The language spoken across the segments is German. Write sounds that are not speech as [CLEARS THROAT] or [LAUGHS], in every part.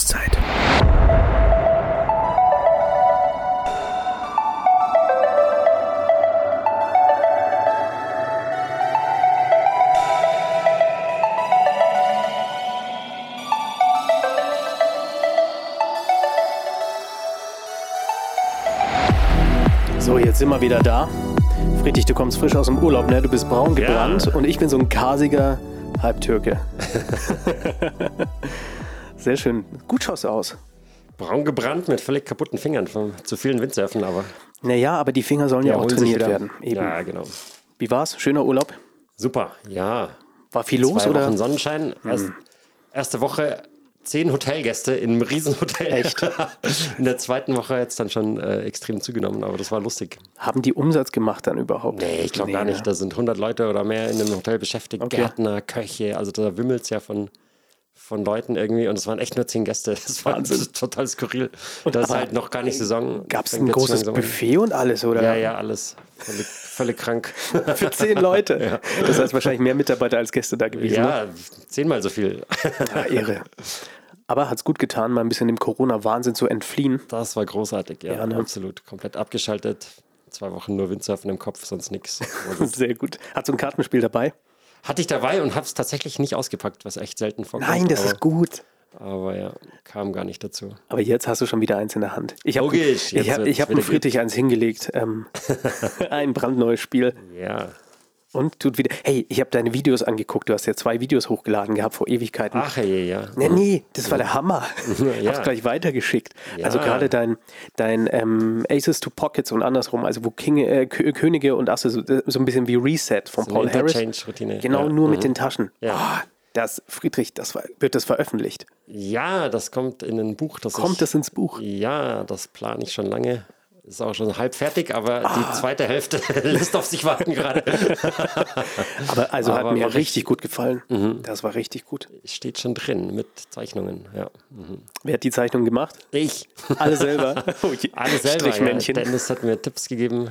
Jahreszeit. So, jetzt sind wir wieder da. Friedrich, du kommst frisch aus dem Urlaub, ne? Du bist braun gebrannt Ja. und ich bin so ein kasiger Halbtürke. [LAUGHS] Sehr schön. Gut schaust du aus. Braun gebrannt mit völlig kaputten Fingern von zu vielen Windsurfen, aber Naja, aber die Finger sollen ja, auch holen sich trainiert werden. Eben. Ja, genau. Wie war's? Schöner Urlaub? Super, ja. War viel los Zwei oder? Wochen Sonnenschein. Erst, erste Woche zehn Hotelgäste in einem Riesenhotel. Echt? [LAUGHS] In der zweiten Woche jetzt dann schon äh, extrem zugenommen, aber das war lustig. Haben die Umsatz gemacht dann überhaupt? Nee, ich glaube gar ne? nicht. Da sind 100 Leute oder mehr in einem Hotel beschäftigt. Okay. Gärtner, Köche, also da wimmelt es ja von, von Leuten irgendwie und es waren echt nur zehn Gäste. [LAUGHS] Das war Wahnsinn. [LAUGHS] total skurril. das ist halt noch gar nicht Saison. Gab es ein großes. Buffet und alles, oder? Ja, ja, alles. Völlig, völlig krank. [LAUGHS] Für zehn Leute. Das heißt wahrscheinlich mehr Mitarbeiter als Gäste da gewesen. Ne? ja, zehnmal so viel. Ja, irre. Aber hat's gut getan, mal ein bisschen dem Corona-Wahnsinn zu entfliehen. Das war großartig, ja, Ja, ne? absolut. Komplett abgeschaltet. Zwei Wochen nur Windsurfen im Kopf, sonst nichts. Sehr gut. Hat so ein Kartenspiel dabei? Hatte ich dabei und habe es tatsächlich nicht ausgepackt, was echt selten vorkommt. Nein, das aber, ist gut. Aber ja, kam gar nicht dazu. Aber jetzt hast du schon wieder eins in der Hand. Ich habe Logisch, ich jetzt hab, wird's ich hab dem Friedrich eins hingelegt. Ähm, [LAUGHS] ein brandneues Spiel. Ja. Und tut wieder. Hey, ich habe deine Videos angeguckt. Du hast ja zwei Videos hochgeladen gehabt vor Ewigkeiten. Ach je, ja. Nee, nee, das war der Hammer. Ich [LAUGHS] Ja. hab's gleich weitergeschickt. Ja. Also gerade dein, dein ähm, Aces to Pockets und andersrum, also wo King, äh, Kö- Könige und Asse, so, so ein bisschen wie Reset von So Paul Harris. Interchange-Routine. Genau, nur mit Mhm. den Taschen. Ja. Ah, das, Friedrich, das war, wird das veröffentlicht. Ja, das kommt in ein Buch. Das Kommt ich, das ins Buch? Ja, das plane ich schon lange. Ist auch schon halb fertig, aber Ah. die zweite Hälfte [LAUGHS] lässt auf sich warten gerade. [LAUGHS] Aber also hat Aber mir mach ich- richtig gut gefallen. Mhm. Das war richtig gut. Steht schon drin mit Zeichnungen. Ja. Mhm. Wer hat die Zeichnung gemacht? Ich. [LAUGHS] Alle selber. Oh. Alle selber. Ja. Dennis hat mir Tipps gegeben.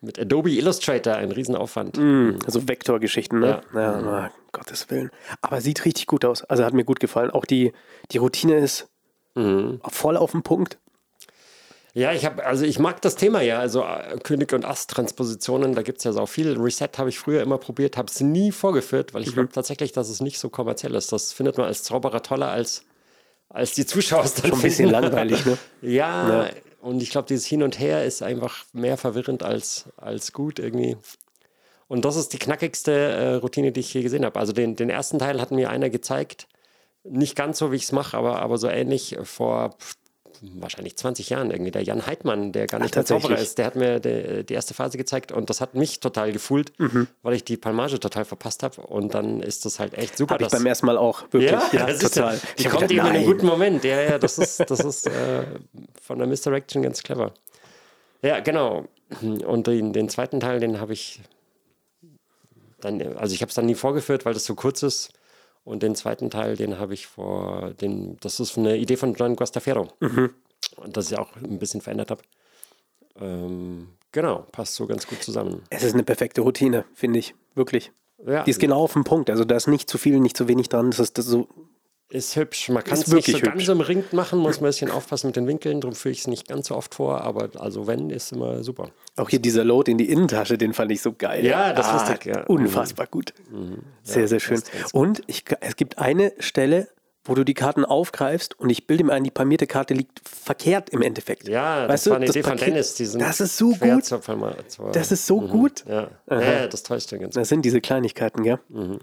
Mit Adobe Illustrator, ein Riesenaufwand. Also Vektorgeschichten, ne? Ja, na, Gottes Willen. Aber sieht richtig gut aus. Also hat mir gut gefallen. Auch die, die Routine ist Mhm. voll auf den Punkt. Ja, ich habe, also ich mag das Thema ja, also äh, König und Ast-Transpositionen, da gibt es ja so viel. Reset habe ich früher immer probiert, habe es nie vorgeführt, weil ich Mhm. glaube tatsächlich, dass es nicht so kommerziell ist. Das findet man als Zauberer toller als, als die Zuschauer es dann Schon ein bisschen finden. langweilig, ne? [LAUGHS] Ja, Ja. und ich glaube, dieses Hin und Her ist einfach mehr verwirrend als, als gut irgendwie. Und das ist die knackigste äh, Routine, die ich je gesehen habe. Also den, den ersten Teil hat mir einer gezeigt, nicht ganz so, wie ich es mache, aber, aber so ähnlich vor wahrscheinlich 20 Jahren irgendwie. Der Jan Heidmann, der gar nicht mehr Zauberer ist, der hat mir die, die erste Phase gezeigt und das hat mich total gefühlt, Mhm. weil ich die Palmage total verpasst habe. Und dann ist das halt echt super. Habe ich beim ersten Mal auch. Wirklich. Ja, das [LAUGHS] ist total. Ja, die hab kommt eben in einem nein. guten Moment. Ja, ja, das ist, das ist äh, von der Misdirection ganz clever. Ja, genau. Und den, den zweiten Teil, den habe ich dann, also ich habe es dann nie vorgeführt, weil das so kurz ist. Und den zweiten Teil, den habe ich vor, den, das ist eine Idee von John Guastafero. Mhm. Und das ich auch ein bisschen verändert habe. Ähm, genau, passt so ganz gut zusammen. Es ist eine perfekte Routine, finde ich. Wirklich. Ja, Die ist genau auf den Punkt. Also da ist nicht zu viel, nicht zu wenig dran. Das ist das so. Ist hübsch. Man kann Ist es nicht wirklich so ganz hübsch. im Ring machen, muss man ein bisschen aufpassen mit den Winkeln, darum führe ich es nicht ganz so oft vor, aber also wenn, ist immer super. Auch hier dieser Load in die Innentasche, den fand ich so geil. Ja, das ist lustig, ja. Unfassbar gut. Sehr, sehr schön. passt ganz Und ich, es gibt eine Stelle, wo du die Karten aufgreifst und ich bilde mir ein, die palmierte Karte liegt verkehrt im Endeffekt. Ja, Weißt das du, war eine das Idee von Paket- Dennis. Die sind das ist so gut. Zu, Das ist so gut. ja. ja, das täuscht den ganz Das sind diese Kleinigkeiten, gell? Mhm.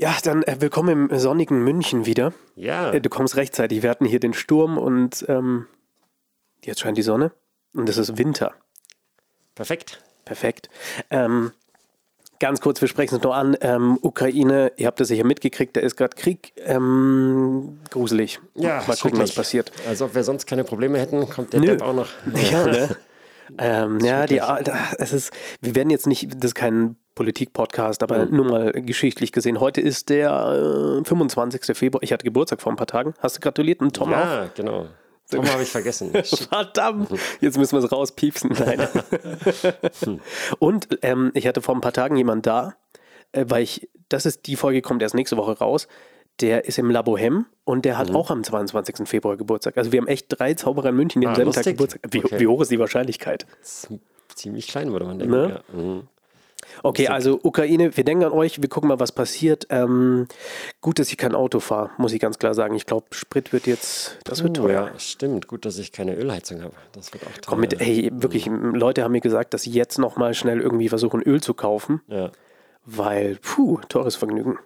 Ja, dann äh, willkommen im sonnigen München wieder. Ja, Äh, Du kommst rechtzeitig. Wir hatten hier den Sturm und ähm, jetzt scheint die Sonne und es ist Winter. perfekt. Perfekt. Ähm, ganz kurz, wir sprechen es noch an. Ähm, Ukraine, ihr habt das sicher mitgekriegt, da ist gerade Krieg. Ähm, gruselig. Ja, Mal gucken, was passiert. Als ob wir sonst keine Probleme hätten, kommt der Nö. Depp auch noch. Ja, ne? [LAUGHS] ähm, ja, die, es ist, wir werden jetzt nicht, das ist kein Politik-Podcast, aber nur mal geschichtlich gesehen. Heute ist der äh, 25. Februar. Ich hatte Geburtstag vor ein paar Tagen. Hast du gratuliert? Und Tom auch? Ja, genau. [LAUGHS] Tom habe ich vergessen. [LAUGHS] Verdammt, jetzt müssen wir es rauspiepsen. Nein. [LAUGHS] Und ähm, ich hatte vor ein paar Tagen jemand da, äh, weil ich, das ist die Folge, kommt erst nächste Woche raus, der ist im La Bohème und der hat auch am 22. Februar Geburtstag. Also wir haben echt drei Zauberer in München, die am Ah, selben Tag. Geburtstag wie, Okay. wie hoch ist die Wahrscheinlichkeit? Ziemlich klein, würde man denken. Ne? Ja. Mhm. Okay, also Ukraine, wir denken an euch, wir gucken mal, was passiert. Ähm, gut, dass ich kein Auto fahre, muss ich ganz klar sagen. Ich glaube, Sprit wird jetzt, das wird Oh, teuer. ja, stimmt. Gut, dass ich keine Ölheizung habe. Das wird auch teuer. Komm mit, ey, wirklich, Leute haben mir gesagt, dass sie jetzt nochmal schnell irgendwie versuchen, Öl zu kaufen, Ja. weil, puh, teures Vergnügen.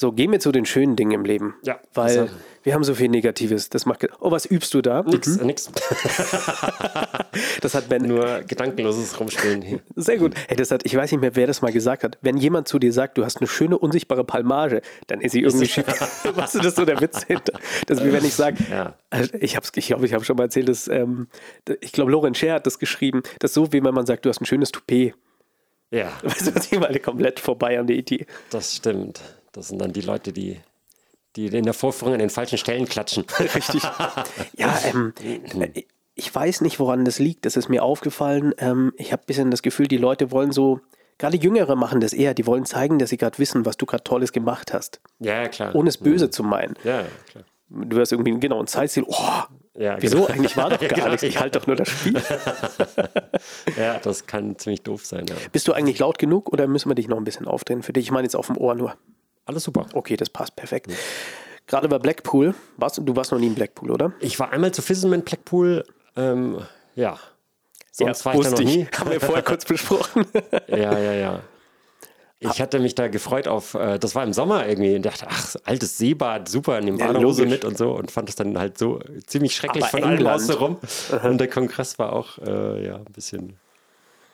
So, gehen wir zu den schönen Dingen im Leben. Ja, Weil also- wir haben so viel Negatives. Das macht. Oh, was übst du da? Nix, äh, nix. [LAUGHS] Das hat Ben. Nur gedankenloses Rumspielen hier. Sehr gut. Hey, das hat, ich weiß nicht mehr, wer das mal gesagt hat. Wenn jemand zu dir sagt, du hast eine schöne, unsichtbare Palmage, dann ist sie irgendwie schief. [LAUGHS] weißt du, das so der Witz hinter. Das ist wie wenn ich sage, Ja. ich habe ich glaube, ich habe schon mal erzählt, dass, ähm, ich glaube, Lorenz Scher hat das geschrieben, das ist so, wie wenn man sagt, du hast ein schönes Toupet. Ja, [LAUGHS] Weißt du, was ich meine? Komplett vorbei an der Idee. das stimmt. Das sind dann die Leute, die, die in der Vorführung an den falschen Stellen klatschen. [LAUGHS] [LAUGHS] Richtig. Ja, ähm, äh, ich weiß nicht, woran das liegt. Das ist mir aufgefallen. Ähm, ich habe ein bisschen das Gefühl, die Leute wollen so, gerade Jüngere machen das eher, die wollen zeigen, dass sie gerade wissen, was du gerade Tolles gemacht hast. Ja, ja, klar. Ohne es böse zu meinen. Ja, klar. Du hast irgendwie genau ein Zeitziel. Oh, Ja, wieso? genau. Eigentlich war doch Ja, [LAUGHS] gar genau, nichts. Ich ja. halte doch nur das Spiel. Ja, das kann ziemlich doof sein. Ja. Bist du eigentlich laut genug oder müssen wir dich noch ein bisschen aufdrehen für dich? Ich meine jetzt auf dem Ohr nur. Alles super. Okay, das passt perfekt. Gerade bei Blackpool, warst, du warst noch nie in Blackpool, oder? Ich war einmal zu Fisselman Blackpool. Ähm, ja. Sonst war ich da noch nie. [LAUGHS] Haben wir vorher kurz besprochen. [LAUGHS] Ja, ja, ja. Ich hatte mich da gefreut auf, äh, das war im Sommer irgendwie und dachte, ach, altes Seebad, super, Ja, Badehose logisch. mit und so und fand es dann halt so ziemlich schrecklich Aber von allem England. außenrum. Und der Kongress war auch, äh, ja, ein bisschen,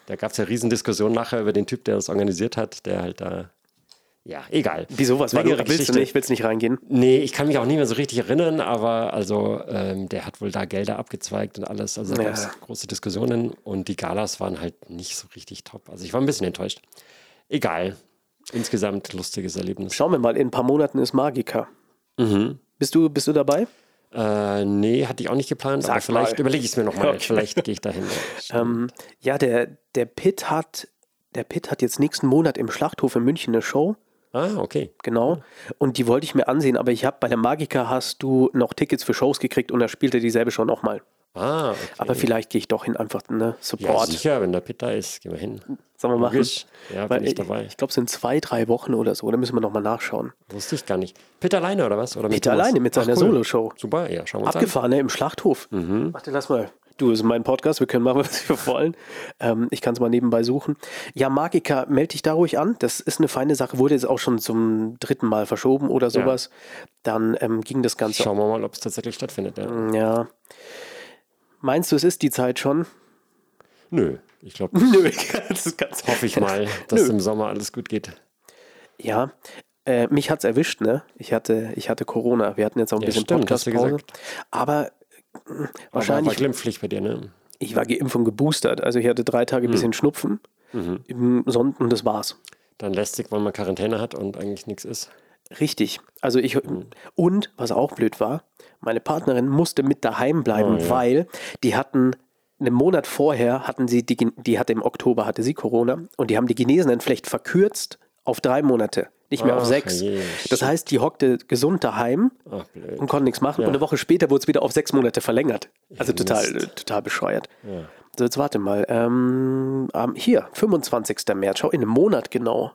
da gab es ja Riesendiskussionen nachher über den Typ, der das organisiert hat, der halt da, ja, egal. Wieso, was war du? Willst du Geschichte. nicht? Willst nicht reingehen? Nee, ich kann mich auch nicht mehr so richtig erinnern, aber also ähm, der hat wohl da Gelder abgezweigt und alles. Also da Ja. gab es große Diskussionen und die Galas waren halt nicht so richtig top. Also ich war ein bisschen enttäuscht. Egal. Insgesamt lustiges Erlebnis. Schauen wir mal, in ein paar Monaten ist Magica. Bist, du, bist du dabei? Äh, nee, hatte ich auch nicht geplant, aber Sag vielleicht mal. überlege ich es mir nochmal. Okay. Vielleicht gehe ich dahin. [LAUGHS] Ähm, ja, der, der Pitt hat, der Pitt hat jetzt nächsten Monat im Schlachthof in München eine Show. Ah, okay. Genau. Und die wollte ich mir ansehen, aber ich habe bei der Magica hast du noch Tickets für Shows gekriegt und da spielte dieselbe Show nochmal. Ah, okay. Aber vielleicht gehe ich doch hin, einfach ne, ja, Support. sicher, wenn der da ist, gehen wir hin. Sollen wir machen? Logisch. Ja, Weil bin ich dabei. Ich glaube, es sind zwei, drei Wochen oder so. Da müssen wir nochmal nachschauen. Wusste ich gar nicht. Pitt alleine oder was? Oder mit Peter alleine mit seiner cool. Soloshow. Super, ja, schauen wir uns an. Abgefahren, ne? Im Schlachthof. Mhm. Warte, lass mal. Du, das ist mein Podcast, wir können machen, [LAUGHS] was wir wollen. Ähm, ich kann es mal nebenbei suchen. Ja, Magica, melde dich da ruhig an. Das ist eine feine Sache, wurde jetzt auch schon zum dritten Mal verschoben oder sowas. Dann ähm, ging das Ganze. Schauen wir mal, ob es tatsächlich stattfindet. Ja. Ja. Meinst du, es ist die Zeit schon? Nö, ich glaube, [LAUGHS] Nö, das ganz hoffe ich mal, [LAUGHS] dass Nö. im Sommer alles gut geht. Ja, äh, mich hat's erwischt, ne? Ich hatte, ich hatte Corona. Wir hatten jetzt auch ein Ja, bisschen stimmt, gesagt. Aber Wahrscheinlich. War Glimpfpflicht bei dir, ne? ich war geimpft und geboostert. Also ich hatte drei Tage ein bisschen Schnupfen im Sonnen und das war's. Dann lästig, weil man Quarantäne hat und eigentlich nichts ist. Richtig. Also ich und was auch blöd war, meine Partnerin musste mit daheim bleiben, Oh, ja. weil die hatten einen Monat vorher hatten sie die, die hatte im Oktober hatte sie Corona und die haben die Genesenenflecht verkürzt auf drei Monate, nicht mehr auf Ach, sechs. je, das heißt, die hockte gesund daheim Ach, und konnte nichts machen. Ja. Und eine Woche später wurde es wieder auf sechs Monate verlängert. Also total, Mist. äh, total bescheuert. Ja. So, jetzt warte mal. Ähm, hier, 25. März. Schau, in einem Monat genau.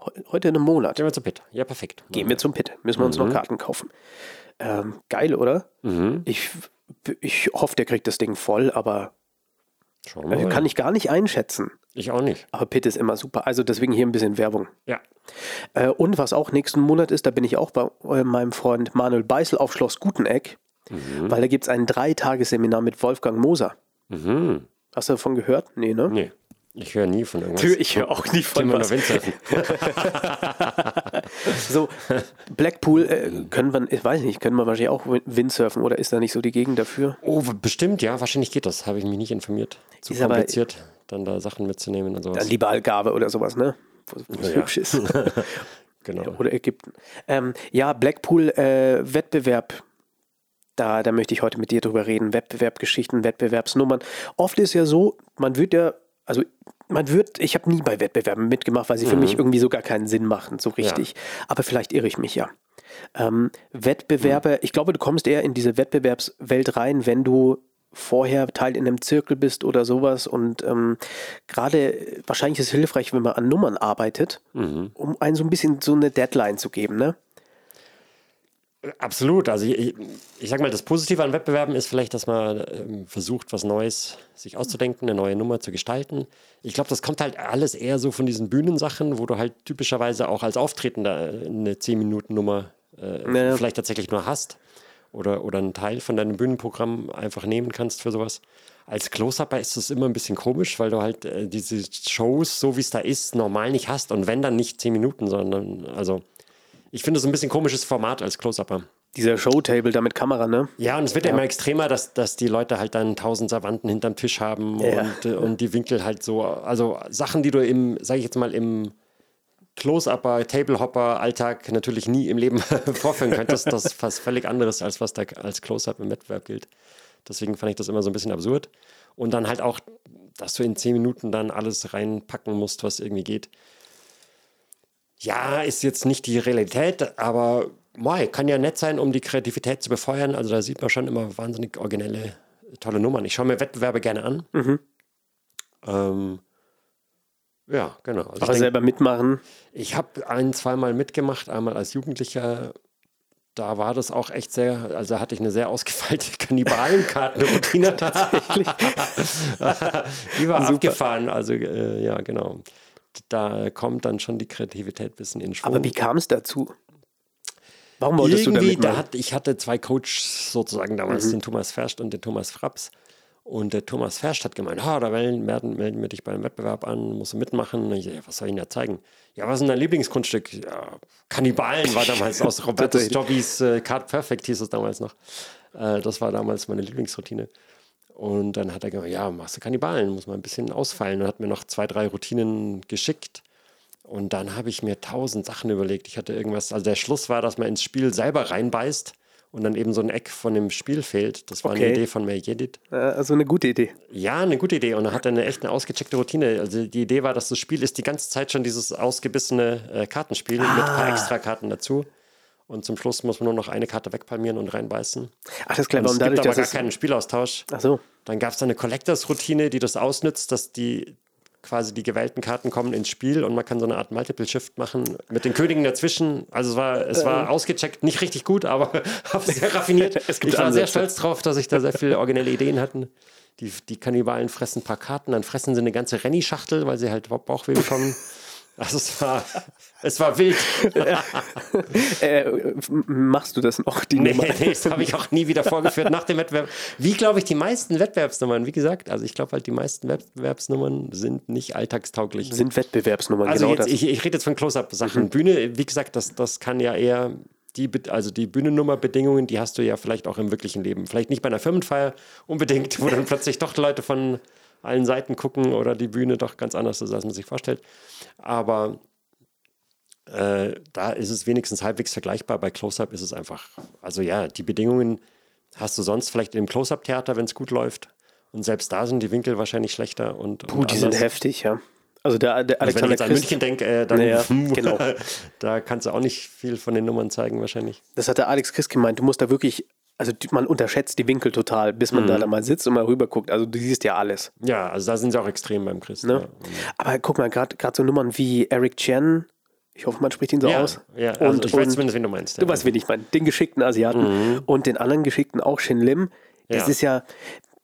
Heu- Heute in einem Monat. Gehen wir zu Pitt. Ja, perfekt. Gehen wir zum Pit. Müssen wir uns noch Karten kaufen. Ähm, geil, oder? Mhm. Ich, ich hoffe, der kriegt das Ding voll, aber kann ich gar nicht einschätzen. Ich auch nicht. Aber Pit ist immer super. Also deswegen hier ein bisschen Werbung. Ja. Äh, und was auch nächsten Monat ist, da bin ich auch bei äh, meinem Freund Manuel Beißel auf Schloss Guteneck, weil da gibt es ein Dreitagesseminar mit Wolfgang Moser. Mhm. Hast du davon gehört? Nee, ne? Nee. Ich höre nie von irgendwas. Ich höre auch nie von was. Windsurfen. [LAUGHS] So, Blackpool äh, können wir, ich weiß nicht, können wir wahrscheinlich auch Windsurfen oder ist da nicht so die Gegend dafür? Oh, bestimmt, ja. Wahrscheinlich geht das. Habe ich mich nicht informiert. Zu Ist aber- kompliziert, dann da Sachen mitzunehmen und sowas. Dann lieber Algarve oder sowas, ne? Es Ja. hübsch ist. [LAUGHS] genau. oder Ägypten. Ähm, ja, Blackpool äh, Wettbewerb. Da, da möchte ich heute mit dir drüber reden. Wettbewerbgeschichten, Wettbewerbsnummern. Oft ist ja so, man wird ja Also man wird, ich habe nie bei Wettbewerben mitgemacht, weil sie für mich irgendwie so gar keinen Sinn machen, so richtig. Aber vielleicht irre ich mich ja. Ähm, Wettbewerbe, ich glaube, du kommst eher in diese Wettbewerbswelt rein, wenn du vorher Teil in einem Zirkel bist oder sowas. Und ähm, gerade wahrscheinlich ist es hilfreich, wenn man an Nummern arbeitet, um einen so ein bisschen so eine Deadline zu geben, ne? Absolut. Also ich, ich sag mal, das Positive an Wettbewerben ist vielleicht, dass man ähm, versucht, was Neues sich auszudenken, eine neue Nummer zu gestalten. Ich glaube, das kommt halt alles eher so von diesen Bühnensachen, wo du halt typischerweise auch als Auftretender eine 10-Minuten-Nummer äh, Ja. vielleicht tatsächlich nur hast oder, oder einen Teil von deinem Bühnenprogramm einfach nehmen kannst für sowas. Als Close-Upper ist es immer ein bisschen komisch, weil du halt äh, diese Shows, so wie es da ist, normal nicht hast. Und wenn dann nicht 10 Minuten, sondern also ich finde es ein bisschen komisches Format als Close-Upper. Dieser Showtable da mit Kamera, ne? Ja, und es wird ja. immer extremer, dass, dass die Leute halt dann tausend Savanten hinterm Tisch haben Ja. und, äh, und die Winkel halt so, also Sachen, die du im, sag ich jetzt mal, im Close-Upper, Tablehopper-Alltag natürlich nie im Leben [LAUGHS] vorführen könntest. Das ist fast völlig anderes, als was da als Close-Up im Wettbewerb gilt. Deswegen fand ich das immer so ein bisschen absurd. Und dann halt auch, dass du in zehn Minuten dann alles reinpacken musst, was irgendwie geht. Ja, ist jetzt nicht die Realität, aber mei, kann ja nett sein, um die Kreativität zu befeuern. Also da sieht man schon immer wahnsinnig originelle, tolle Nummern. Ich schaue mir Wettbewerbe gerne an. Ähm, ja, genau. Also denk- selber mitmachen. ich habe ein, zweimal mitgemacht, einmal als Jugendlicher. Da war das auch echt sehr, also hatte ich eine sehr ausgefeilte [LAUGHS] Kannibalenkartenroutine. [LAUGHS] Tatsächlich. [LAUGHS] die war abgefahren. Also, äh, ja, genau. Da kommt dann schon die Kreativität ein bisschen in Schwung. Aber wie kam es dazu? Warum wolltest du da Irgendwie, da hat, ich hatte zwei Coaches sozusagen damals, Mhm. den Thomas Ferscht und den Thomas Fraps. Und der Thomas Ferscht hat gemeint, ah, da melden, melden, melden wir dich beim Wettbewerb an, musst du mitmachen. Und ich, ja, was soll ich Ihnen da zeigen? Ja, was ist denn dein Lieblingsgrundstück? Ja, Kannibalen war damals aus [LAUGHS] Robertus. Jobbys äh, Card Perfect hieß es damals noch. Äh, das war damals meine Lieblingsroutine. Und dann hat er gesagt, ja, machst du Kannibalen, muss mal ein bisschen ausfallen. Und hat mir noch zwei, drei Routinen geschickt. Und dann habe ich mir tausend Sachen überlegt. Ich hatte irgendwas, also der Schluss war, dass man ins Spiel selber reinbeißt und dann eben so ein Eck von dem Spiel fehlt. Das war eine Okay. Idee von Merjedit. Äh, Also eine gute Idee. Ja, eine gute Idee. Und er hatte eine echt eine ausgecheckte Routine. Also die Idee war, dass das Spiel ist die ganze Zeit schon dieses ausgebissene äh, Kartenspiel mit ein paar extra Karten dazu. Und zum Schluss muss man nur noch eine Karte wegpalmieren und reinbeißen. Ach, das ist clever. Und es dadurch, gibt aber gar keinen Spielaustausch. Ach so. Dann gab es eine Collectors-Routine, die das ausnützt, dass die quasi die gewählten Karten kommen ins Spiel und man kann so eine Art Multiple Shift machen mit den Königen dazwischen. Also es war, es war ausgecheckt, nicht richtig gut, aber [LAUGHS] sehr raffiniert. [LAUGHS] Es gibt ich war sehr Ansätze. stolz drauf, dass ich da sehr viele originelle Ideen hatten. Die, die Kannibalen fressen ein paar Karten, dann fressen sie eine ganze Renny-Schachtel, weil sie halt Bauchweh bekommen. [LAUGHS] Also es war, es war wild. [LAUGHS] Äh, machst du das noch, die Nee, Nummer? nee, das habe ich auch nie wieder vorgeführt nach dem Wettbewerb. Wie, glaube ich, die meisten Wettbewerbsnummern, wie gesagt, also ich glaube halt, die meisten Wettbewerbsnummern sind nicht alltagstauglich. Sind Wettbewerbsnummern, Also genau jetzt, das. ich, ich rede jetzt von Close-Up-Sachen. Bühne, wie gesagt, das, das kann ja eher die, also die Bühnennummerbedingungen, die hast du ja vielleicht auch im wirklichen Leben. Vielleicht nicht bei einer Firmenfeier unbedingt, wo dann [LAUGHS] plötzlich doch Leute von allen Seiten gucken oder die Bühne doch ganz anders ist, als man sich vorstellt. Aber äh, da ist es wenigstens halbwegs vergleichbar. Bei Close-Up ist es einfach, also ja, die Bedingungen hast du sonst vielleicht im Close-Up-Theater, wenn es gut läuft. Und selbst da sind die Winkel wahrscheinlich schlechter und, Puh, die sind heftig, ja. Also der, der Also wenn ich jetzt an Christ, München denke, äh, dann Naja, [LAUGHS] genau. da kannst du auch nicht viel von den Nummern zeigen wahrscheinlich. das hat der Alex Christ gemeint, du musst da wirklich, also man unterschätzt die Winkel total, bis man da, Mhm. da mal sitzt und mal rüber guckt. Also du siehst ja alles. Ja, also da sind sie auch extrem beim Chris. Ne? Aber guck mal, gerade so Nummern wie Eric Chen, ich hoffe, man spricht ihn so Ja, aus. ja also und, ich weiß zumindest, wen du meinst. du ja. weißt, wen ich meine. Den geschickten Asiaten und den anderen geschickten auch Shin Lim. Ja. ist ja,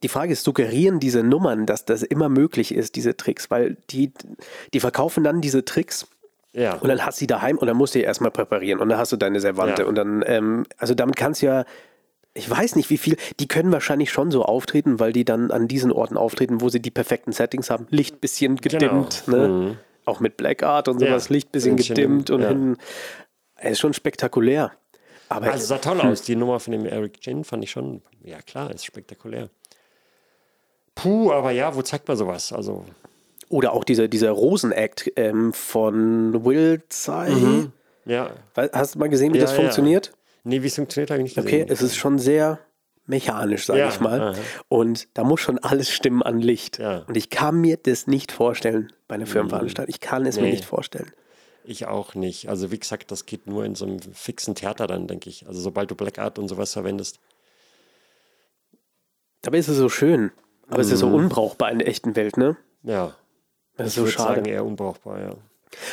die Frage ist, suggerieren diese Nummern, dass das immer möglich ist, diese Tricks? Weil die, die verkaufen dann diese Tricks ja. und dann hast du die daheim und dann musst du die erstmal präparieren und dann hast du deine Servante Ja. und dann, ähm, also damit kannst du ja, ich weiß nicht wie viel, die können wahrscheinlich schon so auftreten, weil die dann an diesen Orten auftreten, wo sie die perfekten Settings haben. Licht bisschen gedimmt, ne? Auch mit Black Art und Genau. Mhm. Ja. sowas, Licht bisschen gedimmt und ja. hinten. Es ist schon spektakulär. Aber Also sah toll aus. Die Nummer von dem Eric Jin fand ich schon, ja klar, ist spektakulär. Puh, aber ja, wo zeigt man sowas? Also, oder auch dieser, dieser Rosen-Act ähm, von Will Tsai. ja. Weil- Hast du mal gesehen, wie Ja, das ja. funktioniert? Nee, wie es funktioniert, habe ich nicht Okay, gesehen. es ist schon sehr mechanisch, sage Ja, ich mal. aha. Und da muss schon alles stimmen an Licht. Ja. Und ich kann mir das nicht vorstellen bei einer Firmenveranstaltung. Ich kann es mir Nee. nicht vorstellen. Ich auch nicht. Also wie gesagt, das geht nur in so einem fixen Theater dann, denke ich. Also sobald du Black Art und sowas verwendest. Dabei ist es so schön. Aber es ist so Mhm. unbrauchbar in der echten Welt, ne? Ja, Das ist ich so würde schade. sagen eher unbrauchbar, ja.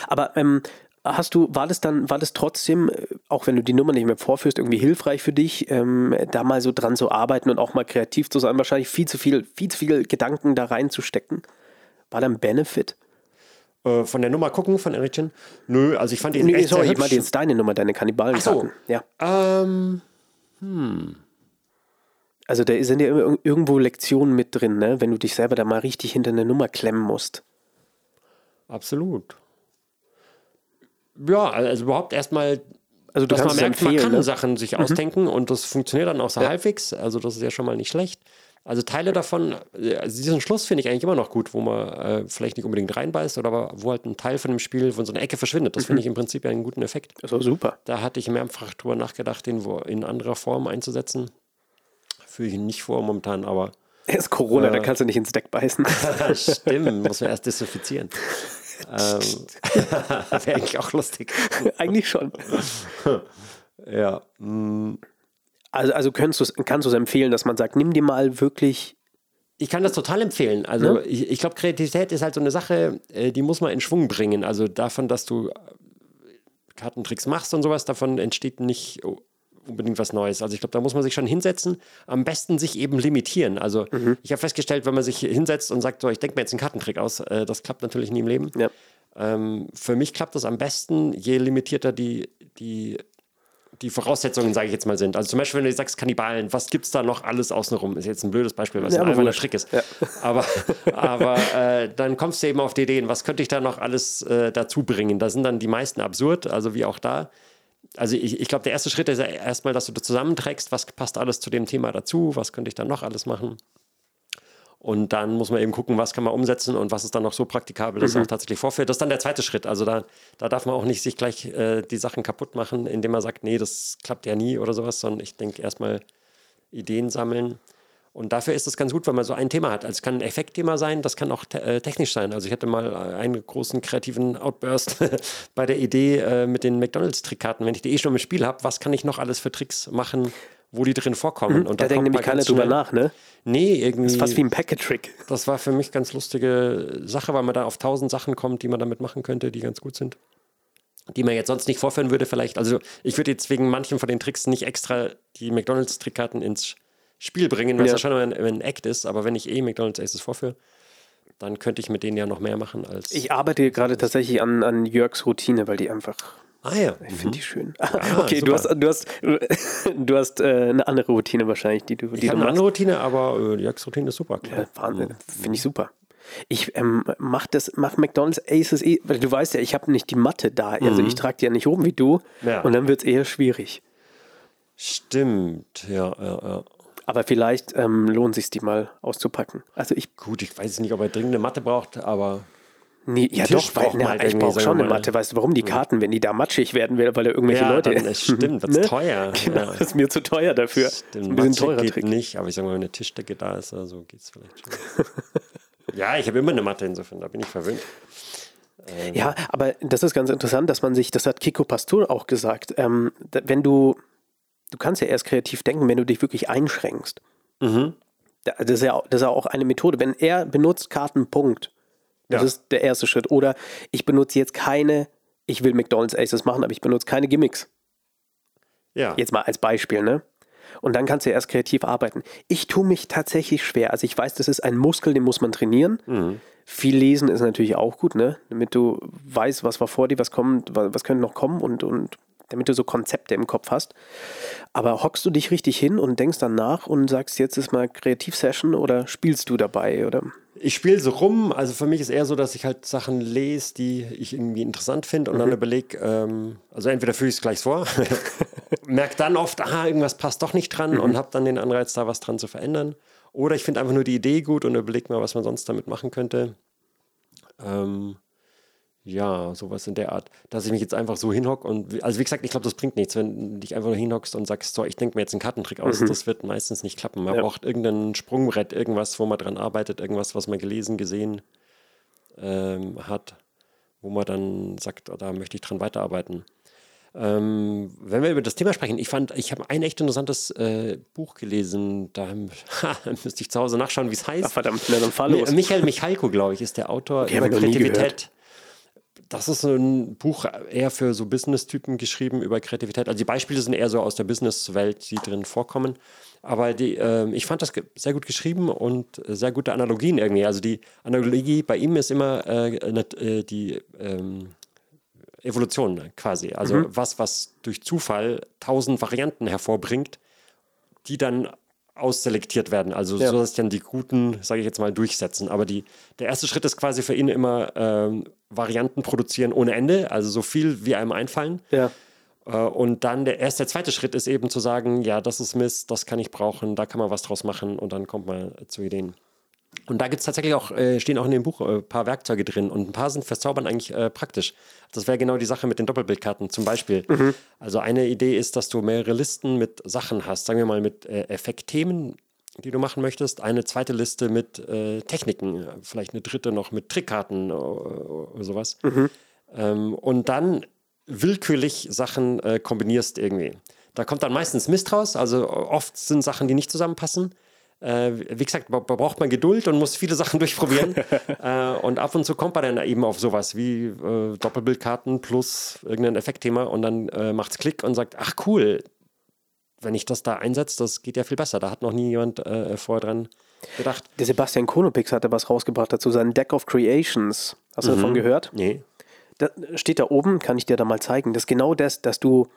Aber ähm, hast du, war das dann, war das trotzdem, äh, auch wenn du die Nummer nicht mehr vorführst, irgendwie hilfreich für dich, ähm, da mal so dran zu arbeiten und auch mal kreativ zu sein, wahrscheinlich viel zu viel, viel zu viel Gedanken da reinzustecken? War da ein Benefit? Äh, von der Nummer gucken von Ericchen? Nö, also ich fand die Nee, echt sorry, sehr ich meinte hübsch. jetzt deine Nummer, deine Kannibalen-Karten. Ach so. Ja. Ähm, Also da sind ja immer irgendwo Lektionen mit drin, ne? wenn du dich selber da mal richtig hinter eine Nummer klemmen musst. absolut. Ja, also überhaupt erstmal, Also du dass man merkt, man kann Ne? Sachen sich ausdenken und das funktioniert dann auch so Ja. halbwegs. Also das ist ja schon mal nicht schlecht. Also Teile davon, äh, also diesen Schluss finde ich eigentlich immer noch gut, wo man äh, vielleicht nicht unbedingt reinbeißt oder aber wo halt ein Teil von dem Spiel von so einer Ecke verschwindet. Das Mhm. finde ich im Prinzip ja einen guten Effekt. Das war super. Da hatte ich mehrfach drüber nachgedacht, den wo in anderer Form einzusetzen. Fühle ich nicht vor momentan, aber Es ist Corona, da Äh. kannst du nicht ins Deck beißen. [LAUGHS] stimmt, muss man erst [LAUGHS] desinfizieren. Ähm, [LAUGHS] Wäre eigentlich auch lustig. [LAUGHS] Eigentlich schon. [LAUGHS] Ja. mm. Also, also kannst du es empfehlen, dass man sagt, nimm dir mal wirklich. Ich kann das total empfehlen. Also ich, ich glaube, Kreativität ist halt so eine Sache, äh, die muss man in Schwung bringen. Also davon, dass du äh, Kartentricks machst und sowas, davon entsteht nicht unbedingt was Neues. Also ich glaube, da muss man sich schon hinsetzen, am besten sich eben limitieren. Also ich habe festgestellt, wenn man sich hinsetzt und sagt, so, ich denke mir jetzt einen Kartentrick aus, äh, das klappt natürlich nie im Leben. Ja. Ähm, für mich klappt das am besten, je limitierter die, die, die Voraussetzungen, sage ich jetzt mal, sind. Also zum Beispiel, wenn du sagst Kannibalen, was gibt es da noch alles außenrum? Ist jetzt ein blödes Beispiel, weil es Ja, ein wurscht. Trick ist. Ja. [LAUGHS] Aber, aber äh, dann kommst du eben auf die Ideen, was könnte ich da noch alles äh, dazu bringen? Da sind dann die meisten absurd, also wie auch da. Also ich, ich glaube, der erste Schritt ist ja erstmal, dass du das zusammenträgst, was passt alles zu dem Thema dazu, was könnte ich da noch alles machen. Und dann muss man eben gucken, was kann man umsetzen und was ist dann noch so praktikabel, dass es auch tatsächlich vorführt. Das ist dann der zweite Schritt. Also da, da darf man auch nicht sich gleich äh, die Sachen kaputt machen, indem man sagt, nee, das klappt ja nie oder sowas, sondern ich denke erstmal Ideen sammeln. Und dafür ist es ganz gut, wenn man so ein Thema hat. Also es kann ein Effektthema sein, das kann auch te äh, technisch sein. Also ich hatte mal äh, einen großen kreativen Outburst [LAUGHS] bei der Idee äh, mit den McDonalds-Trickkarten. Wenn ich die eh schon im Spiel habe, was kann ich noch alles für Tricks machen, wo die drin vorkommen? Und Da denkt nämlich keiner drüber nach, ne? Nee, irgendwie. Das ist fast wie ein Packet-Trick. Das war für mich ganz lustige Sache, weil man da auf tausend Sachen kommt, die man damit machen könnte, die ganz gut sind. Die man jetzt sonst nicht vorführen würde, vielleicht. Also, ich würde jetzt wegen manchen von den Tricks nicht extra die McDonalds-Trickkarten ins Spiel bringen, weil es Ja. ja schon ein, ein Act ist. Aber wenn ich eh McDonalds Aces vorführe, dann könnte ich mit denen ja noch mehr machen als. Ich arbeite gerade tatsächlich an, an Jörgs Routine, weil die einfach. ah ja. Ich finde die schön. Ah, [LAUGHS] okay, du hast, du hast, [LAUGHS] du hast äh, eine andere Routine wahrscheinlich, die du, die Ich habe eine andere Routine, aber äh, die Jagdroutine ist super. Klar. Ja, Wahnsinn, finde ich super. Ich ähm, mach das, mach McDonalds Aces eh, weil du weißt ja, ich habe nicht die Matte da. Also ich trage die ja nicht oben wie du Ja. und dann wird es eher schwierig. Stimmt, ja, ja, ja. Aber vielleicht ähm, lohnt sich die mal auszupacken. Also ich, Gut, ich weiß nicht, ob er dringende Matte braucht, aber nee, ja Tisch doch, weil, na, ich brauche schon eine. Matte. Weißt du, warum die Karten, wenn die da matschig werden, weil da irgendwelche ja, Leute. dann, [LAUGHS] stimmt, wird Ne? teuer. [LAUGHS] Genau, ja. das ist mir zu teuer dafür. Stimmt, ein bisschen Mathe teurer geht Trick. nicht, aber ich sage mal, wenn eine Tischdecke da ist, also geht es vielleicht schon. [LAUGHS] ja, ich habe immer eine Matte insofern, da bin ich verwöhnt. Ja, aber das ist ganz interessant, dass man sich, das hat Kiko Pastor auch gesagt, ähm, wenn du, du kannst ja erst kreativ denken, wenn du dich wirklich einschränkst. Mhm. Da- Das ist, ja, auch- das ist ja auch eine Methode. Wenn er benutzt Karten, Punkt. Das Ja. ist der erste Schritt. Oder ich benutze jetzt keine, ich will McDonalds Aces machen, aber ich benutze keine Gimmicks. Ja, Jetzt mal als Beispiel, ne? Und dann kannst du ja erst kreativ arbeiten. Ich tue mich tatsächlich schwer. Also ich weiß, das ist ein Muskel, den muss man trainieren. Mhm. Viel lesen ist natürlich auch gut, ne? Damit du weißt, was war vor dir, was kommt, was könnte noch kommen und, und damit du so Konzepte im Kopf hast. Aber hockst du dich richtig hin und denkst dann nach und sagst, jetzt ist mal Kreativsession oder spielst du dabei? Oder? ich spiele so rum. Also für mich ist eher so, dass ich halt Sachen lese, die ich irgendwie interessant finde und dann überlege, ähm, also entweder fühle ich es gleich vor, [LAUGHS] merke dann oft, ah, irgendwas passt doch nicht dran und habe dann den Anreiz, da was dran zu verändern. Oder ich finde einfach nur die Idee gut und überlege mal, was man sonst damit machen könnte. Ähm, Ja, sowas in der Art. Dass ich mich jetzt einfach so hinhocke und, also wie gesagt, ich glaube, das bringt nichts, wenn du dich einfach nur hinhockst und sagst, so, ich denke mir jetzt einen Kartentrick aus. Mhm. Das wird meistens nicht klappen. Man ja. braucht irgendein Sprungbrett, irgendwas, wo man dran arbeitet, irgendwas, was man gelesen, gesehen ähm, hat, wo man dann sagt, oh, da möchte ich dran weiterarbeiten. Ähm, wenn wir über das Thema sprechen, ich fand, ich habe ein echt interessantes äh, Buch gelesen, da [LAUGHS] müsste ich zu Hause nachschauen, wie es heißt. Ach, verdammt, na, dann fahr los. Michael Michalko, glaube ich, ist der Autor okay, über Kreativität das ist ein Buch eher für so Business-Typen geschrieben über Kreativität. Also die Beispiele sind eher so aus der Business-Welt, die drin vorkommen. Aber die, äh, ich fand das sehr gut geschrieben und sehr gute Analogien irgendwie. Also die Analogie bei ihm ist immer äh, äh die ähm, Evolution quasi. Also mhm. was, was durch Zufall tausend Varianten hervorbringt, die dann ausselektiert werden. Also ja. so, dass dann die Guten, sage ich jetzt mal, durchsetzen. Aber die, der erste Schritt ist quasi für ihn immer ähm, Varianten produzieren ohne Ende, also so viel wie einem einfallen. Ja. Äh, und dann der erste, der zweite Schritt ist eben zu sagen, ja, das ist Mist, das kann ich brauchen, da kann man was draus machen und dann kommt man zu Ideen. Und da gibt es tatsächlich auch, äh, stehen auch in dem Buch ein äh, paar Werkzeuge drin und ein paar sind fürs Zaubern eigentlich äh, praktisch. Das wäre genau die Sache mit den Doppelbildkarten zum Beispiel. Mhm. Also eine Idee ist, dass du mehrere Listen mit Sachen hast, sagen wir mal mit äh, Effektthemen, die du machen möchtest, eine zweite Liste mit äh, Techniken, vielleicht eine dritte noch mit Trickkarten oder sowas. Mhm. Ähm, und dann willkürlich Sachen äh, kombinierst irgendwie. Da kommt dann meistens Mist raus, also oft sind Sachen, die nicht zusammenpassen. Äh, wie gesagt, braucht man Geduld und muss viele Sachen [LAUGHS] durchprobieren. [LAUGHS] äh, und ab und zu kommt man dann eben auf sowas wie äh, Doppelbildkarten plus irgendein Effektthema und dann äh, macht es Klick und sagt, ach cool, wenn ich das da einsetze, das geht ja viel besser. Da hat noch nie jemand äh, vorher dran gedacht. Der Sebastian Konopix hatte was rausgebracht dazu, sein Deck of Creations. Hast du mhm. davon gehört? Nee. Da steht da oben, kann ich dir da mal zeigen. Das ist genau das, dass du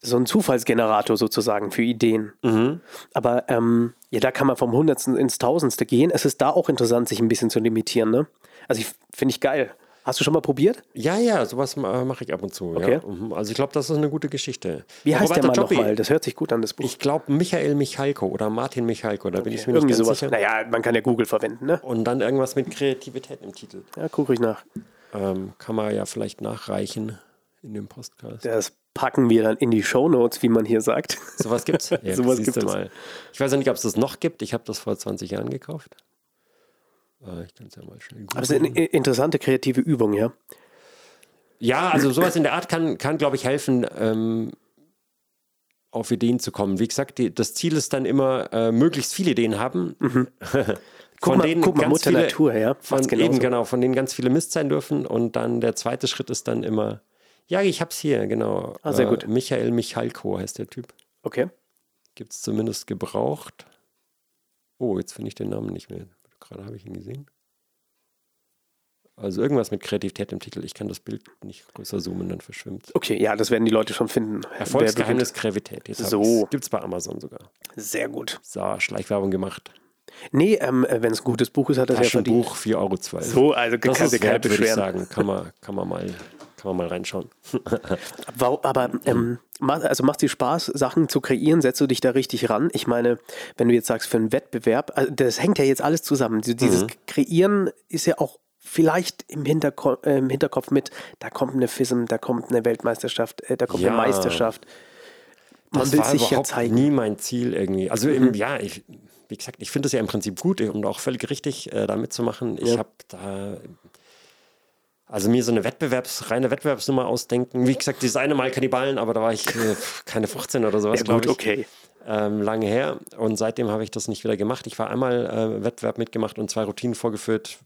so ein Zufallsgenerator sozusagen für Ideen. Mhm. Aber ähm, ja, da kann man vom Hundertsten ins Tausendste gehen. Es ist da auch interessant, sich ein bisschen zu limitieren. Ne? Also ich finde ich geil. Hast du schon mal probiert? Ja, ja, sowas mache ich ab und zu. Okay. Ja. Mhm. Also ich glaube, das ist eine gute Geschichte. Wie heißt der Mann nochmal? Das hört sich gut an, das Buch. Ich glaube Michael Michalko oder Martin Michalko, da okay. bin ich mir Irgendwie nicht ganz sowas. sicher. Naja, man kann ja Google verwenden, ne? Und dann irgendwas mit Kreativität im Titel. Ja, gucke ich nach. Ähm, kann man ja vielleicht nachreichen in dem Podcast. Das packen wir dann in die Show Notes, wie man hier sagt. Sowas gibt's. [LAUGHS] Ja, Sowas gibt es. Mal. Ich weiß ja nicht, ob es das noch gibt. Ich habe das vor 20 Jahren gekauft. Äh, ich kann es ja mal schnell googeln. Also eine interessante kreative Übung, ja. Ja, also sowas in der Art kann, kann glaube ich, helfen, ähm, auf Ideen zu kommen. Wie gesagt, die, das Ziel ist dann immer, äh, möglichst viele Ideen haben. Mhm. [LAUGHS] Guck mal, denen guck mal Mutter viele, Natur, ja. Von, eben, genau, von denen ganz viele Mist sein dürfen. Und dann der zweite Schritt ist dann immer, ja, ich hab's hier, genau. Ah, sehr gut. Äh, Michael Michalko heißt der Typ. Okay. Gibt es zumindest gebraucht. Oh, jetzt finde ich den Namen nicht mehr. Gerade habe ich ihn gesehen. Also irgendwas mit Kreativität im Titel. Ich kann das Bild nicht größer zoomen, dann verschwimmt Okay, ja, das werden die Leute schon finden. Erfolgsgeheimnis Kreativität. Jetzt so. Gibt es bei Amazon sogar. Sehr gut. So, Schleichwerbung gemacht. Nee, ähm, wenn es ein gutes Buch ist, hat das ja verdient. Buch 4,12 Euro. So, also das kann ist wert, würde ich sagen. Kann man, kann man mal kann man mal reinschauen. [LAUGHS] aber ähm, also macht dir Spaß, Sachen zu kreieren? Setzt du dich da richtig ran? Ich meine, wenn du jetzt sagst, für einen Wettbewerb, also das hängt ja jetzt alles zusammen. Dieses mhm. Kreieren ist ja auch vielleicht im, Hinterko äh, im Hinterkopf mit, da kommt eine FISM, da kommt eine Weltmeisterschaft, äh, da kommt ja. eine Meisterschaft. Man das will war sich überhaupt ja zeigen. nie mein Ziel irgendwie. Also mhm. im, ja, ich, wie gesagt, ich finde es ja im Prinzip gut und auch völlig richtig, äh, da mitzumachen. Ich ja. habe da also mir so eine Wettbewerbs, reine Wettbewerbsnummer ausdenken. Wie gesagt, dieses eine Mal Kannibalen, aber da war ich äh, keine 15 oder sowas, ja, glaube ich. okay. Ähm, lange her. Und seitdem habe ich das nicht wieder gemacht. Ich war einmal äh, Wettbewerb mitgemacht und zwei Routinen vorgeführt,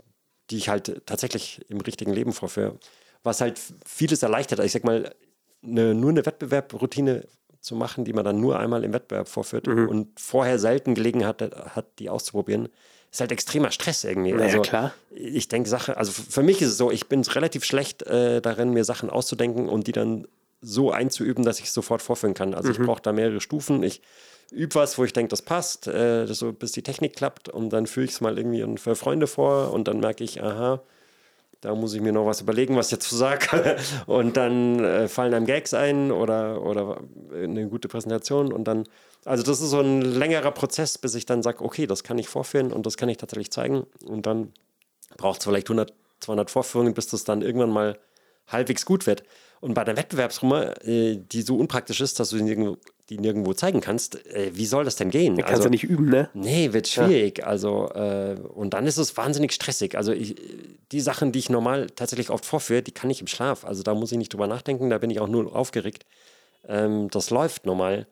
die ich halt tatsächlich im richtigen Leben vorführe. Was halt vieles erleichtert. Also ich sag mal, eine, nur eine Wettbewerbroutine zu machen, die man dann nur einmal im Wettbewerb vorführt mhm. und vorher selten Gelegenheit hat, hat, die auszuprobieren, ist halt extremer Stress irgendwie. Naja, also, klar. Ich denke Sache, also für mich ist es so, ich bin relativ schlecht äh, darin, mir Sachen auszudenken und die dann so einzuüben, dass ich es sofort vorführen kann. Also mhm. ich brauche da mehrere Stufen. Ich übe was, wo ich denke, das passt, äh, so, bis die Technik klappt und dann führe ich es mal irgendwie für Freunde vor und dann merke ich, aha, da muss ich mir noch was überlegen, was ich jetzt sage. [LAUGHS] und dann äh, fallen einem Gags ein oder, oder eine gute Präsentation und dann, also das ist so ein längerer Prozess, bis ich dann sage, okay, das kann ich vorführen und das kann ich tatsächlich zeigen. Und dann braucht es vielleicht 100, 200 Vorführungen, bis das dann irgendwann mal halbwegs gut wird. Und bei der Wettbewerbsnummer, äh, die so unpraktisch ist, dass du die nirgendwo, die nirgendwo zeigen kannst, äh, wie soll das denn gehen? Da kannst also, du nicht üben, ne? Nee, wird schwierig. Ja. Also, äh, und dann ist es wahnsinnig stressig. Also, ich, die Sachen, die ich normal tatsächlich oft vorführe, die kann ich im Schlaf. Also, da muss ich nicht drüber nachdenken, da bin ich auch nur aufgeregt. Ähm, das läuft normal.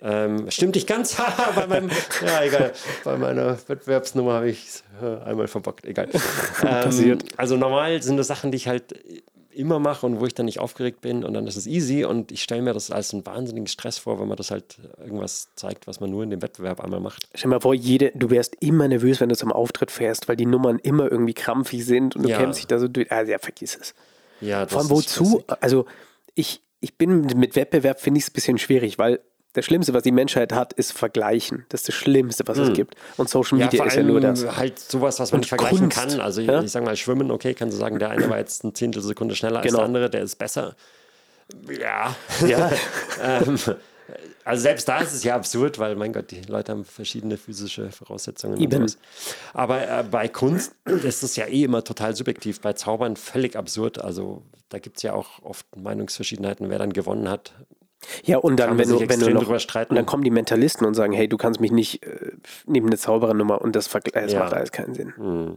Ähm, stimmt nicht ganz. [LAUGHS] bei meinem, ja, egal. Bei meiner Wettbewerbsnummer habe ich es äh, einmal verbockt. Egal. [LAUGHS] Ähm, also normal sind das Sachen, die ich halt immer mache und wo ich dann nicht aufgeregt bin und dann ist es easy und ich stelle mir das als einen wahnsinnigen Stress vor, wenn man das halt irgendwas zeigt, was man nur in dem Wettbewerb einmal macht. Stell dir mal vor, jede, du wärst immer nervös, wenn du zum Auftritt fährst, weil die Nummern immer irgendwie krampfig sind und du ja. kämpfst dich da so durch. Ah, ja, vergiss es. Ja, das Vor allem wozu? Also ich, ich bin mit Wettbewerb, finde ich es ein bisschen schwierig, weil das Schlimmste, was die Menschheit hat, ist Vergleichen. Das ist das Schlimmste, was hm. es gibt. Und Social Media ja, ist ja nur das. Halt sowas, was man nicht vergleichen Kunst. kann. Also ja? ich, ich sage mal, Schwimmen, okay, kannst du sagen, der eine war jetzt eine Zehntelsekunde schneller genau. als der andere, der ist besser. Ja. ja. [LAUGHS] ähm, also selbst da ist es ja absurd, weil mein Gott, die Leute haben verschiedene physische Voraussetzungen. Eben. Aber äh, bei Kunst ist es ja eh immer total subjektiv. Bei Zaubern völlig absurd. Also da gibt es ja auch oft Meinungsverschiedenheiten, wer dann gewonnen hat. Ja, und dann, wenn du, wenn du noch, und dann kommen die Mentalisten und sagen, hey, du kannst mich nicht äh, neben eine Zauberernummer und das, das ja. macht alles keinen Sinn. Mhm.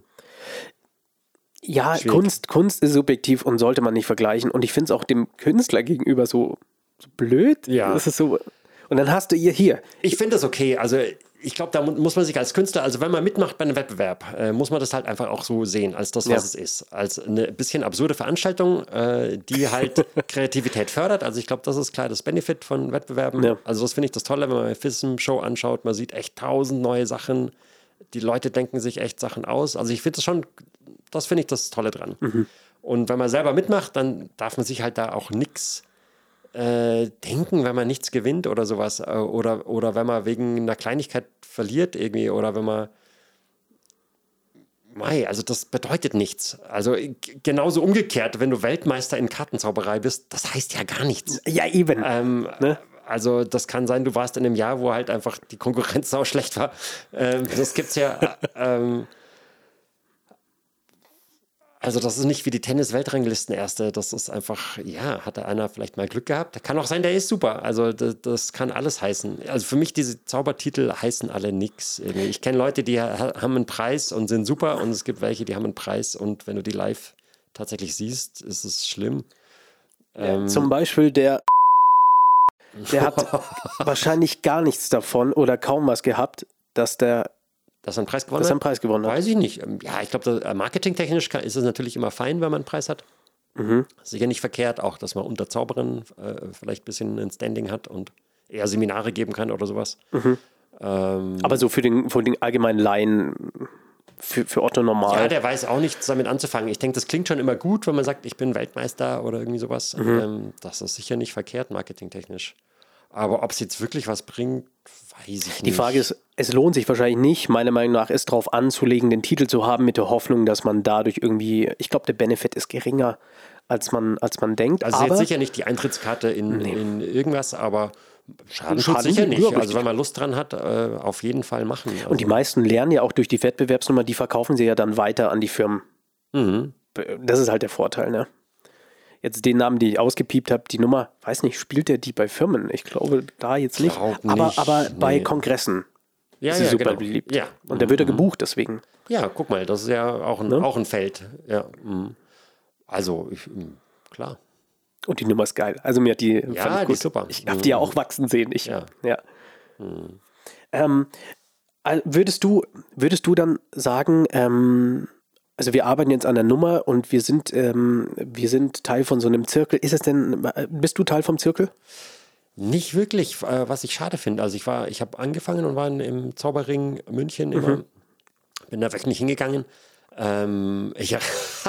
Ja, Kunst, Kunst ist subjektiv und sollte man nicht vergleichen. Und ich finde es auch dem Künstler gegenüber so, so blöd. Ja. Das ist so. Und dann hast du ihr hier. Ich finde das okay. Also ich glaube, da muss man sich als Künstler, also wenn man mitmacht bei einem Wettbewerb, äh, muss man das halt einfach auch so sehen, als das, was ja. es ist. Als eine bisschen absurde Veranstaltung, äh, die halt [LAUGHS] Kreativität fördert. Also ich glaube, das ist klar das Benefit von Wettbewerben. Ja. Also das finde ich das Tolle, wenn man eine FISM-Show anschaut, man sieht echt tausend neue Sachen. Die Leute denken sich echt Sachen aus. Also ich finde das schon, das finde ich das Tolle dran. Mhm. Und wenn man selber mitmacht, dann darf man sich halt da auch nichts äh, denken, wenn man nichts gewinnt oder sowas. Äh, oder, oder wenn man wegen einer Kleinigkeit verliert irgendwie oder wenn man. Mei, also das bedeutet nichts. Also genauso umgekehrt, wenn du Weltmeister in Kartenzauberei bist, das heißt ja gar nichts. Ja, eben. Ähm, ne? Also das kann sein, du warst in einem Jahr, wo halt einfach die Konkurrenz [LAUGHS] sau schlecht war. Ähm, das gibt's ja. ähm, also das ist nicht wie die Tennis-Weltranglisten-Erste. Das ist einfach, ja, hatte einer vielleicht mal Glück gehabt. Kann auch sein, der ist super. Also das, das kann alles heißen. Also für mich, diese Zaubertitel heißen alle nichts. Ich kenne Leute, die haben einen Preis und sind super und es gibt welche, die haben einen Preis und wenn du die live tatsächlich siehst, ist es schlimm. Ja, ähm, zum Beispiel der [LAUGHS] der hat wahrscheinlich gar nichts davon oder kaum was gehabt, dass der dass er einen Preis gewonnen dass er einen Preis gewonnen hat? Weiß ich nicht. Ähm, ja, ich glaube, äh, marketingtechnisch ist es natürlich immer fein, wenn man einen Preis hat. Mhm. Sicher nicht verkehrt, auch dass man unter Zauberern äh, vielleicht ein bisschen ein Standing hat und eher Seminare geben kann oder sowas. Mhm. Ähm, Aber so für den, für den allgemeinen Laien, für, für Otto normal. Ja, der weiß auch nichts damit anzufangen. Ich denke, das klingt schon immer gut, wenn man sagt, ich bin Weltmeister oder irgendwie sowas. Mhm. Ähm, das ist sicher nicht verkehrt, marketingtechnisch. Aber ob es jetzt wirklich was bringt, weiß ich nicht. Die Frage ist, es lohnt sich wahrscheinlich nicht, meiner Meinung nach, es darauf anzulegen, den Titel zu haben mit der Hoffnung, dass man dadurch irgendwie, ich glaube, der Benefit ist geringer, als man, als man denkt. Also aber, jetzt sicher nicht die Eintrittskarte in, nee. in irgendwas, aber Schaden, Schaden sicher nicht. Also wenn man Lust dran hat, äh, auf jeden Fall machen. Also Und die meisten lernen ja auch durch die Wettbewerbsnummer, die verkaufen sie ja dann weiter an die Firmen. Mhm. Das ist halt der Vorteil, ne? Jetzt den Namen, den ich ausgepiept habe, die Nummer, weiß nicht, spielt der die bei Firmen? Ich glaube da jetzt nicht. Glaub aber, nicht. aber bei nee. Kongressen ja, ist ja, super genau. beliebt. Ja. Und da wird er mhm. gebucht deswegen. Ja, guck mal, das ist ja auch ein, ne? auch ein Feld. Ja. Mhm. Also, ich, mhm, klar. Und die Nummer ist geil. Also mir hat die, ja, ich die ist super. Ich habe die ja auch wachsen sehen. Ich, ja. ja. Mhm. Ähm, würdest du, würdest du dann sagen, ähm, also wir arbeiten jetzt an der Nummer und wir sind, ähm, wir sind Teil von so einem Zirkel. Ist es denn, bist du Teil vom Zirkel? Nicht wirklich, äh, was ich schade finde. Also ich war, ich habe angefangen und war im Zauberring München immer, mhm. bin da wirklich nicht hingegangen. Ähm, ich, [LAUGHS]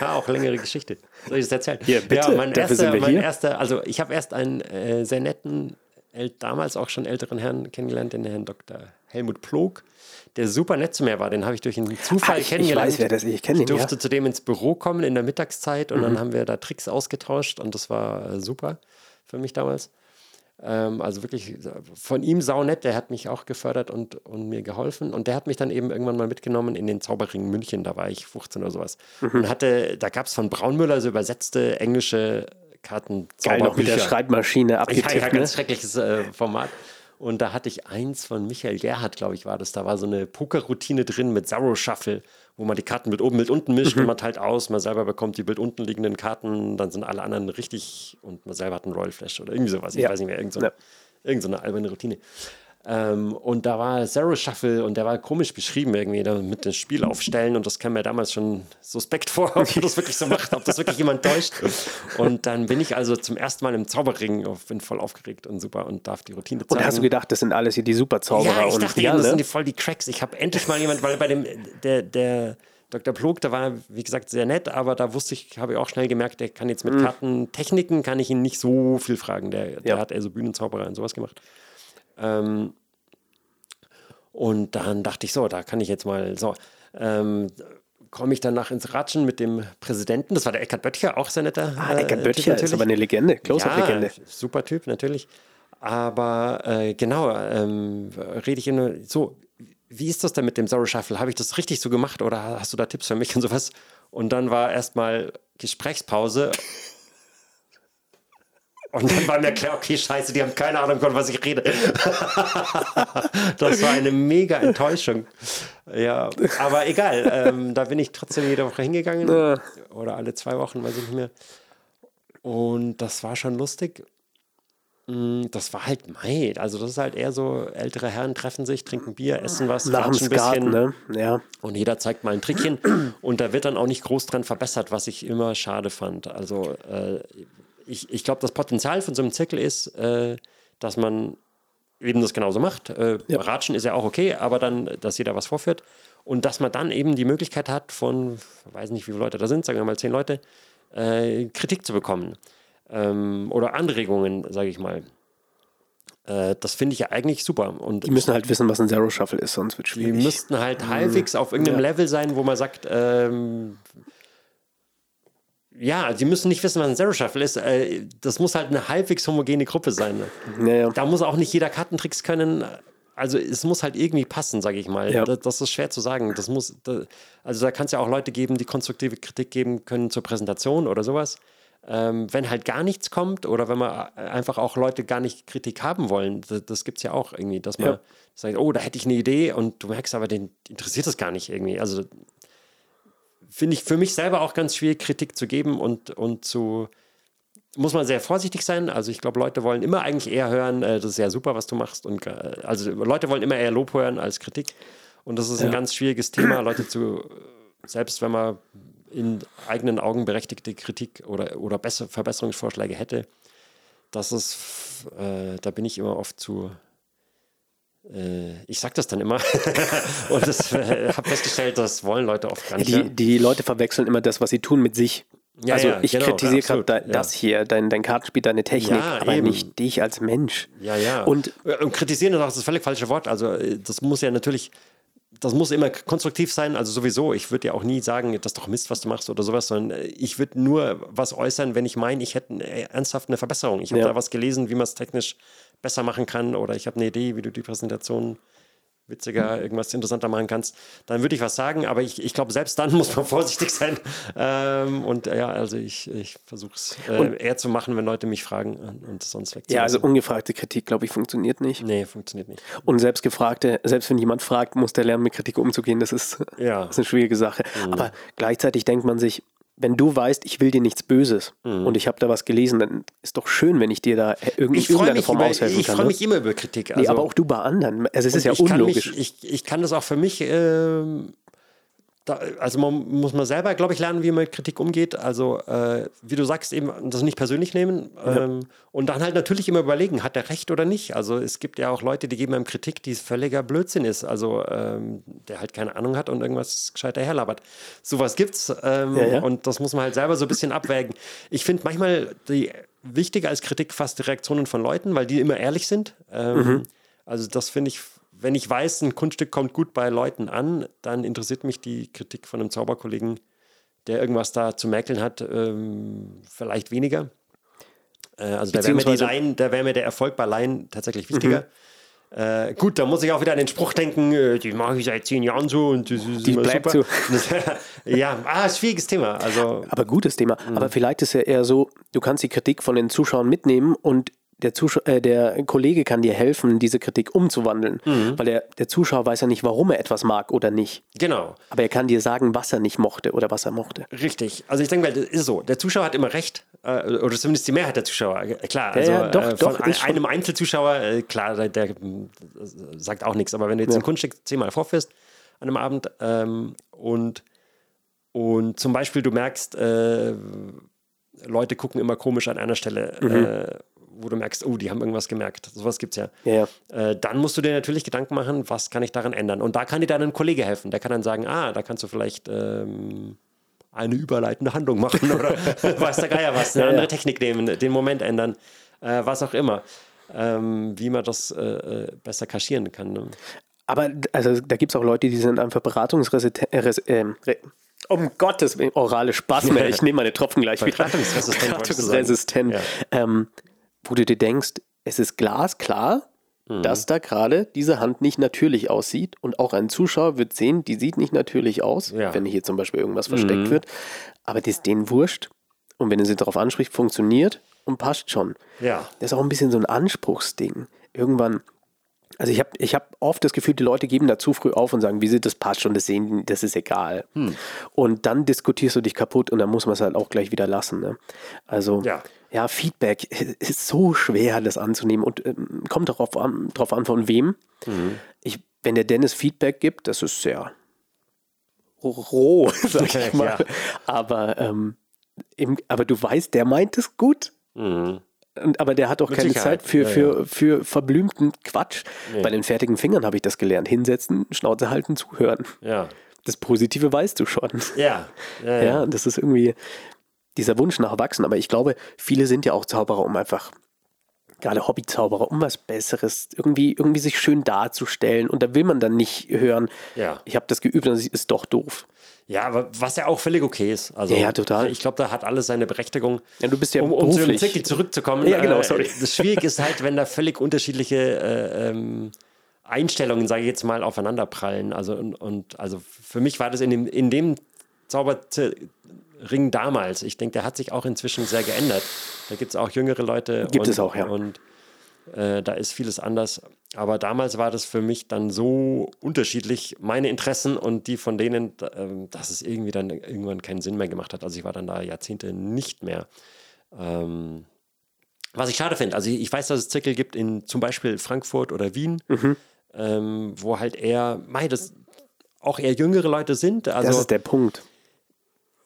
ja, auch längere Geschichte. Soll ich das erzählen? Ja, bitte. Ja, mein erster, mein erster, also ich habe erst einen äh, sehr netten, damals auch schon älteren Herrn kennengelernt, den Herrn Dr. Helmut Plog der super nett zu mir war. Den habe ich durch einen Zufall ah, ich, kennengelernt. Ich weiß, wer das ist. Ich kenne ihn, Ich durfte ja. zu dem ins Büro kommen in der Mittagszeit und mhm. dann haben wir da Tricks ausgetauscht und das war äh, super für mich damals. Ähm, also wirklich von ihm saunett, der hat mich auch gefördert und, und mir geholfen. Und der hat mich dann eben irgendwann mal mitgenommen in den Zauberring München, da war ich 15 oder sowas. Mhm. Und hatte, da gab es von Braunmüller so übersetzte englische Karten. Geil, noch mit der Schreibmaschine abgetippt. Ja, ja, ganz ne? schreckliches äh, Format. Und da hatte ich eins von Michael Gerhardt, glaube ich, war das. Da war so eine Pokerroutine drin mit Zero Shuffle, wo man die Karten Bild oben, Bild unten mischt mhm. und man teilt aus. Man selber bekommt die Bild unten liegenden Karten, dann sind alle anderen richtig und man selber hat einen Royal Flash oder irgendwie sowas. Ich ja. weiß nicht mehr, irgendeine so, ja. irgend so alberne Routine. Ähm, und da war Zero Shuffle und der war komisch beschrieben irgendwie da mit dem Spiel aufstellen und das kam mir damals schon suspekt vor, [LAUGHS] ob das wirklich so macht, ob das wirklich jemand täuscht. Und dann bin ich also zum ersten Mal im Zauberring, bin voll aufgeregt und super und darf die Routine zeigen. Und hast du gedacht, das sind alles hier die Superzauberer? Ja, ich und dachte, ja, das ne? sind die voll die Cracks. Ich habe endlich mal jemand, weil bei dem, der, der Dr. Plog, der war, wie gesagt, sehr nett, aber da wusste ich, habe ich auch schnell gemerkt, der kann jetzt mit mhm. Kartentechniken, kann ich ihn nicht so viel fragen. Der, der ja. hat eher so Bühnenzauberer und sowas gemacht. Ähm, und dann dachte ich so, da kann ich jetzt mal so. Ähm, komme ich danach ins Ratschen mit dem Präsidenten. Das war der Eckhard Böttcher, auch sehr netter. Ah, Eckhard äh, Böttcher ist aber eine Legende, Close-Up-Legende. Ja, super Typ, natürlich. Aber äh, genau, ähm, rede ich immer so, wie ist das denn mit dem Sorrow Shuffle? Habe ich das richtig so gemacht oder hast du da Tipps für mich und sowas? Und dann war erstmal Gesprächspause und dann war mir klar, okay, scheiße, die haben keine Ahnung, von was ich rede. [LAUGHS] das war eine mega Enttäuschung. Ja, aber egal. Ähm, da bin ich trotzdem jede Woche hingegangen. Oder alle zwei Wochen, weiß ich nicht mehr. Und das war schon lustig. Mm, das war halt Mai. Also, das ist halt eher so: ältere Herren treffen sich, trinken Bier, essen was, Nach ein bisschen. Ne? Ja. Und jeder zeigt mal ein Trickchen. Und da wird dann auch nicht groß dran verbessert, was ich immer schade fand. Also, äh, ich, ich glaube, das Potenzial von so einem Zirkel ist, äh, dass man eben das genauso macht. Äh, ja. Ratschen ist ja auch okay, aber dann, dass jeder was vorführt. Und dass man dann eben die Möglichkeit hat, von, weiß nicht, wie viele Leute da sind, sagen wir mal zehn Leute, äh, Kritik zu bekommen. Ähm, oder Anregungen, sage ich mal. Äh, das finde ich ja eigentlich super. Und die müssen halt wissen, was ein Zero Shuffle ist, sonst wird es schwierig. Die müssten halt halbwegs auf irgendeinem ja. Level sein, wo man sagt, ähm, ja, die müssen nicht wissen, was ein Zero Shuffle ist. Äh, das muss halt eine halbwegs homogene Gruppe sein. Ne? Ja, ja. Da muss auch nicht jeder Kartentricks können. Also es muss halt irgendwie passen, sage ich mal. Ja. Das, das, ist schwer zu sagen. Das muss, das, also da kann es ja auch Leute geben, die konstruktive Kritik geben können zur Präsentation oder sowas. Ähm, wenn halt gar nichts kommt oder wenn man einfach auch Leute gar nicht Kritik haben wollen, das, das gibt es ja auch irgendwie, dass man sagt, oh, da hätte ich eine Idee und du merkst aber, den interessiert das gar nicht irgendwie. Also finde ich für mich selber auch ganz schwierig, Kritik zu geben und, und zu. Muss man sehr vorsichtig sein. Also, ich glaube, Leute wollen immer eigentlich eher hören, äh, das ist ja super, was du machst. Und äh, also Leute wollen immer eher Lob hören als Kritik. Und das ist ja. ein ganz schwieriges Thema, Leute zu, selbst wenn man in eigenen Augen berechtigte Kritik oder, oder Besser Verbesserungsvorschläge hätte, das ist, äh, da bin ich immer oft zu, ich sage das dann immer [LAUGHS] und das äh, habe festgestellt, das wollen Leute oft gar nicht. Die, die Leute verwechseln immer das, was sie tun, mit sich. Ja, also ja, ich genau, kritisiere gerade ja. das hier, dein, dein Kartenspiel, deine Technik, aber eben. nicht dich als Mensch. Ja, ja. Und, äh, und kritisieren ist auch das völlig falsche Wort. Also das muss ja natürlich, das muss immer konstruktiv sein. Also sowieso, ich würde ja auch nie sagen, das ist doch Mist, was du machst oder sowas, sondern ich würde nur was äußern, wenn ich meine, ich hätte ernsthaft eine Verbesserung. Ich habe da was gelesen, wie man es technisch besser machen kann oder ich habe eine Idee, wie du die Präsentation witziger, irgendwas interessanter machen kannst, dann würde ich was sagen, aber ich, ich glaube, selbst dann [LAUGHS] muss man vorsichtig sein. Ähm, und ja, also ich, ich versuche es äh, eher zu machen, wenn Leute mich fragen und sonst wegzumachen. Ja, also ungefragte Kritik, glaube ich, funktioniert nicht. Nee, funktioniert nicht. Und selbst gefragte, selbst wenn jemand fragt, muss der lernen, mit Kritik umzugehen, das ist, ja. [LAUGHS] das ist eine schwierige Sache. Mhm. Aber gleichzeitig denkt man sich, wenn du weißt, ich will dir nichts Böses mhm. und ich habe da was gelesen, dann ist doch schön, wenn ich dir da irg ich irgendeine Form über, aushelfen ich kann. Ich freue mich immer über Kritik. Also, nee, aber auch du bei anderen. Also es ist ja unlogisch. Mich, ich, ich kann das auch für mich äh, da, also man muss man selber, glaube ich, lernen, wie man mit Kritik umgeht. Also, äh, wie du sagst, eben das nicht persönlich nehmen ähm, ja. und dann halt natürlich immer überlegen, hat er recht oder nicht. Also, es gibt ja auch Leute, die geben einem Kritik, die völliger Blödsinn ist. Also, ähm, der halt keine Ahnung hat und irgendwas gescheiter herlabert. Sowas gibt's ähm, ja, ja. und das muss man halt selber so ein bisschen abwägen. Ich finde manchmal die wichtiger als Kritik fast die Reaktionen von Leuten, weil die immer ehrlich sind. Ähm, mhm. Also, das finde ich wenn ich weiß, ein Kunststück kommt gut bei Leuten an, dann interessiert mich die Kritik von einem Zauberkollegen, der irgendwas da zu mäkeln hat, ähm, vielleicht weniger. Äh, also da wäre mir, da wär mir der Erfolg bei Line tatsächlich wichtiger. Mhm. Äh, gut, da muss ich auch wieder an den Spruch denken, äh, die mache ich seit zehn Jahren so und das ist die bleibt super. so. [LAUGHS] ja, ah, schwieriges Thema. Also, Aber gutes Thema. Mh. Aber vielleicht ist ja eher so, du kannst die Kritik von den Zuschauern mitnehmen und der, Zuschauer, äh, der Kollege kann dir helfen, diese Kritik umzuwandeln, mhm. weil der, der Zuschauer weiß ja nicht, warum er etwas mag oder nicht. Genau. Aber er kann dir sagen, was er nicht mochte oder was er mochte. Richtig. Also ich denke, das ist so. Der Zuschauer hat immer recht, äh, oder zumindest die Mehrheit der Zuschauer. Äh, klar, also ja, ja, doch, äh, von doch, ein, einem Einzelzuschauer, äh, klar, der, der, sagt auch nichts. Aber wenn du jetzt ja. ein Kunststück zehnmal vorführst an einem Abend ähm, und, und zum Beispiel du merkst, äh, Leute gucken immer komisch an einer Stelle. Mhm wo du merkst, oh, die haben irgendwas gemerkt. Sowas gibt es ja. ja, ja. Äh, dann musst du dir natürlich Gedanken machen, was kann ich daran ändern? Und da kann dir dann ein Kollege helfen. Der kann dann sagen, ah, da kannst du vielleicht ähm, eine überleitende Handlung machen oder [LAUGHS] weiß der Geier was, eine ja, andere Technik nehmen, den Moment ändern, äh, was auch immer. Ähm, wie man das äh, äh besser kaschieren kann. Ne? Aber also, da gibt es auch Leute, die sind einfach beratungsresistent. Äh, um Gottes Willen, orale Spaß [LAUGHS] mehr. Ich nehme meine Tropfen gleich wieder. Beratungsresistent. Beratungsresistent. Ja. Ähm, wo du dir denkst, es ist glasklar, mhm. dass da gerade diese Hand nicht natürlich aussieht und auch ein Zuschauer wird sehen, die sieht nicht natürlich aus, ja. wenn hier zum Beispiel irgendwas versteckt mhm. wird, aber das ist denen wurscht und wenn er sie darauf anspricht, funktioniert und passt schon. Ja. Das ist auch ein bisschen so ein Anspruchsding. Irgendwann also ich habe ich hab oft das Gefühl, die Leute geben da zu früh auf und sagen, wie sieht das passt schon, das sehen, das ist egal. Hm. Und dann diskutierst du dich kaputt und dann muss man es halt auch gleich wieder lassen. Ne? Also ja. Ja. Feedback [LAUGHS] ist so schwer, das anzunehmen und ähm, kommt darauf an, drauf an, von wem. Mhm. Ich, wenn der Dennis Feedback gibt, das ist sehr roh, [LAUGHS] sag ich mal. Ja. Aber, ähm, im, aber du weißt, der meint es gut. Mhm. Und, aber der hat auch Mit keine Sicherheit. Zeit für, für, ja, für verblümten Quatsch. Nee. Bei den fertigen Fingern habe ich das gelernt. Hinsetzen, Schnauze halten, zuhören. Ja. Das Positive weißt du schon. Ja. Ja, ja. ja das ist irgendwie dieser Wunsch nach Erwachsenen. Aber ich glaube, viele sind ja auch Zauberer, um einfach gerade Hobbyzauberer, um was Besseres, irgendwie, irgendwie sich schön darzustellen. Und da will man dann nicht hören, ja. ich habe das geübt und es ist doch doof. Ja, aber was ja auch völlig okay ist. Also, ja, total. Ich glaube, da hat alles seine Berechtigung. Ja, du bist ja um, um zum Zirkel zurückzukommen. Ja, genau, äh, sorry. Das Schwierige ist halt, wenn da völlig unterschiedliche äh, ähm, Einstellungen, sage ich jetzt mal, aufeinanderprallen. Also, und, und, also für mich war das in dem, in dem Zauberring damals. Ich denke, der hat sich auch inzwischen sehr geändert. Da gibt es auch jüngere Leute. Gibt und, es auch, ja. Und äh, da ist vieles anders. Aber damals war das für mich dann so unterschiedlich, meine Interessen und die von denen, äh, dass es irgendwie dann irgendwann keinen Sinn mehr gemacht hat. Also ich war dann da Jahrzehnte nicht mehr. Ähm, was ich schade finde, also ich weiß, dass es Zirkel gibt in zum Beispiel Frankfurt oder Wien, mhm. ähm, wo halt eher, mei, das auch eher jüngere Leute sind. Also, das ist der Punkt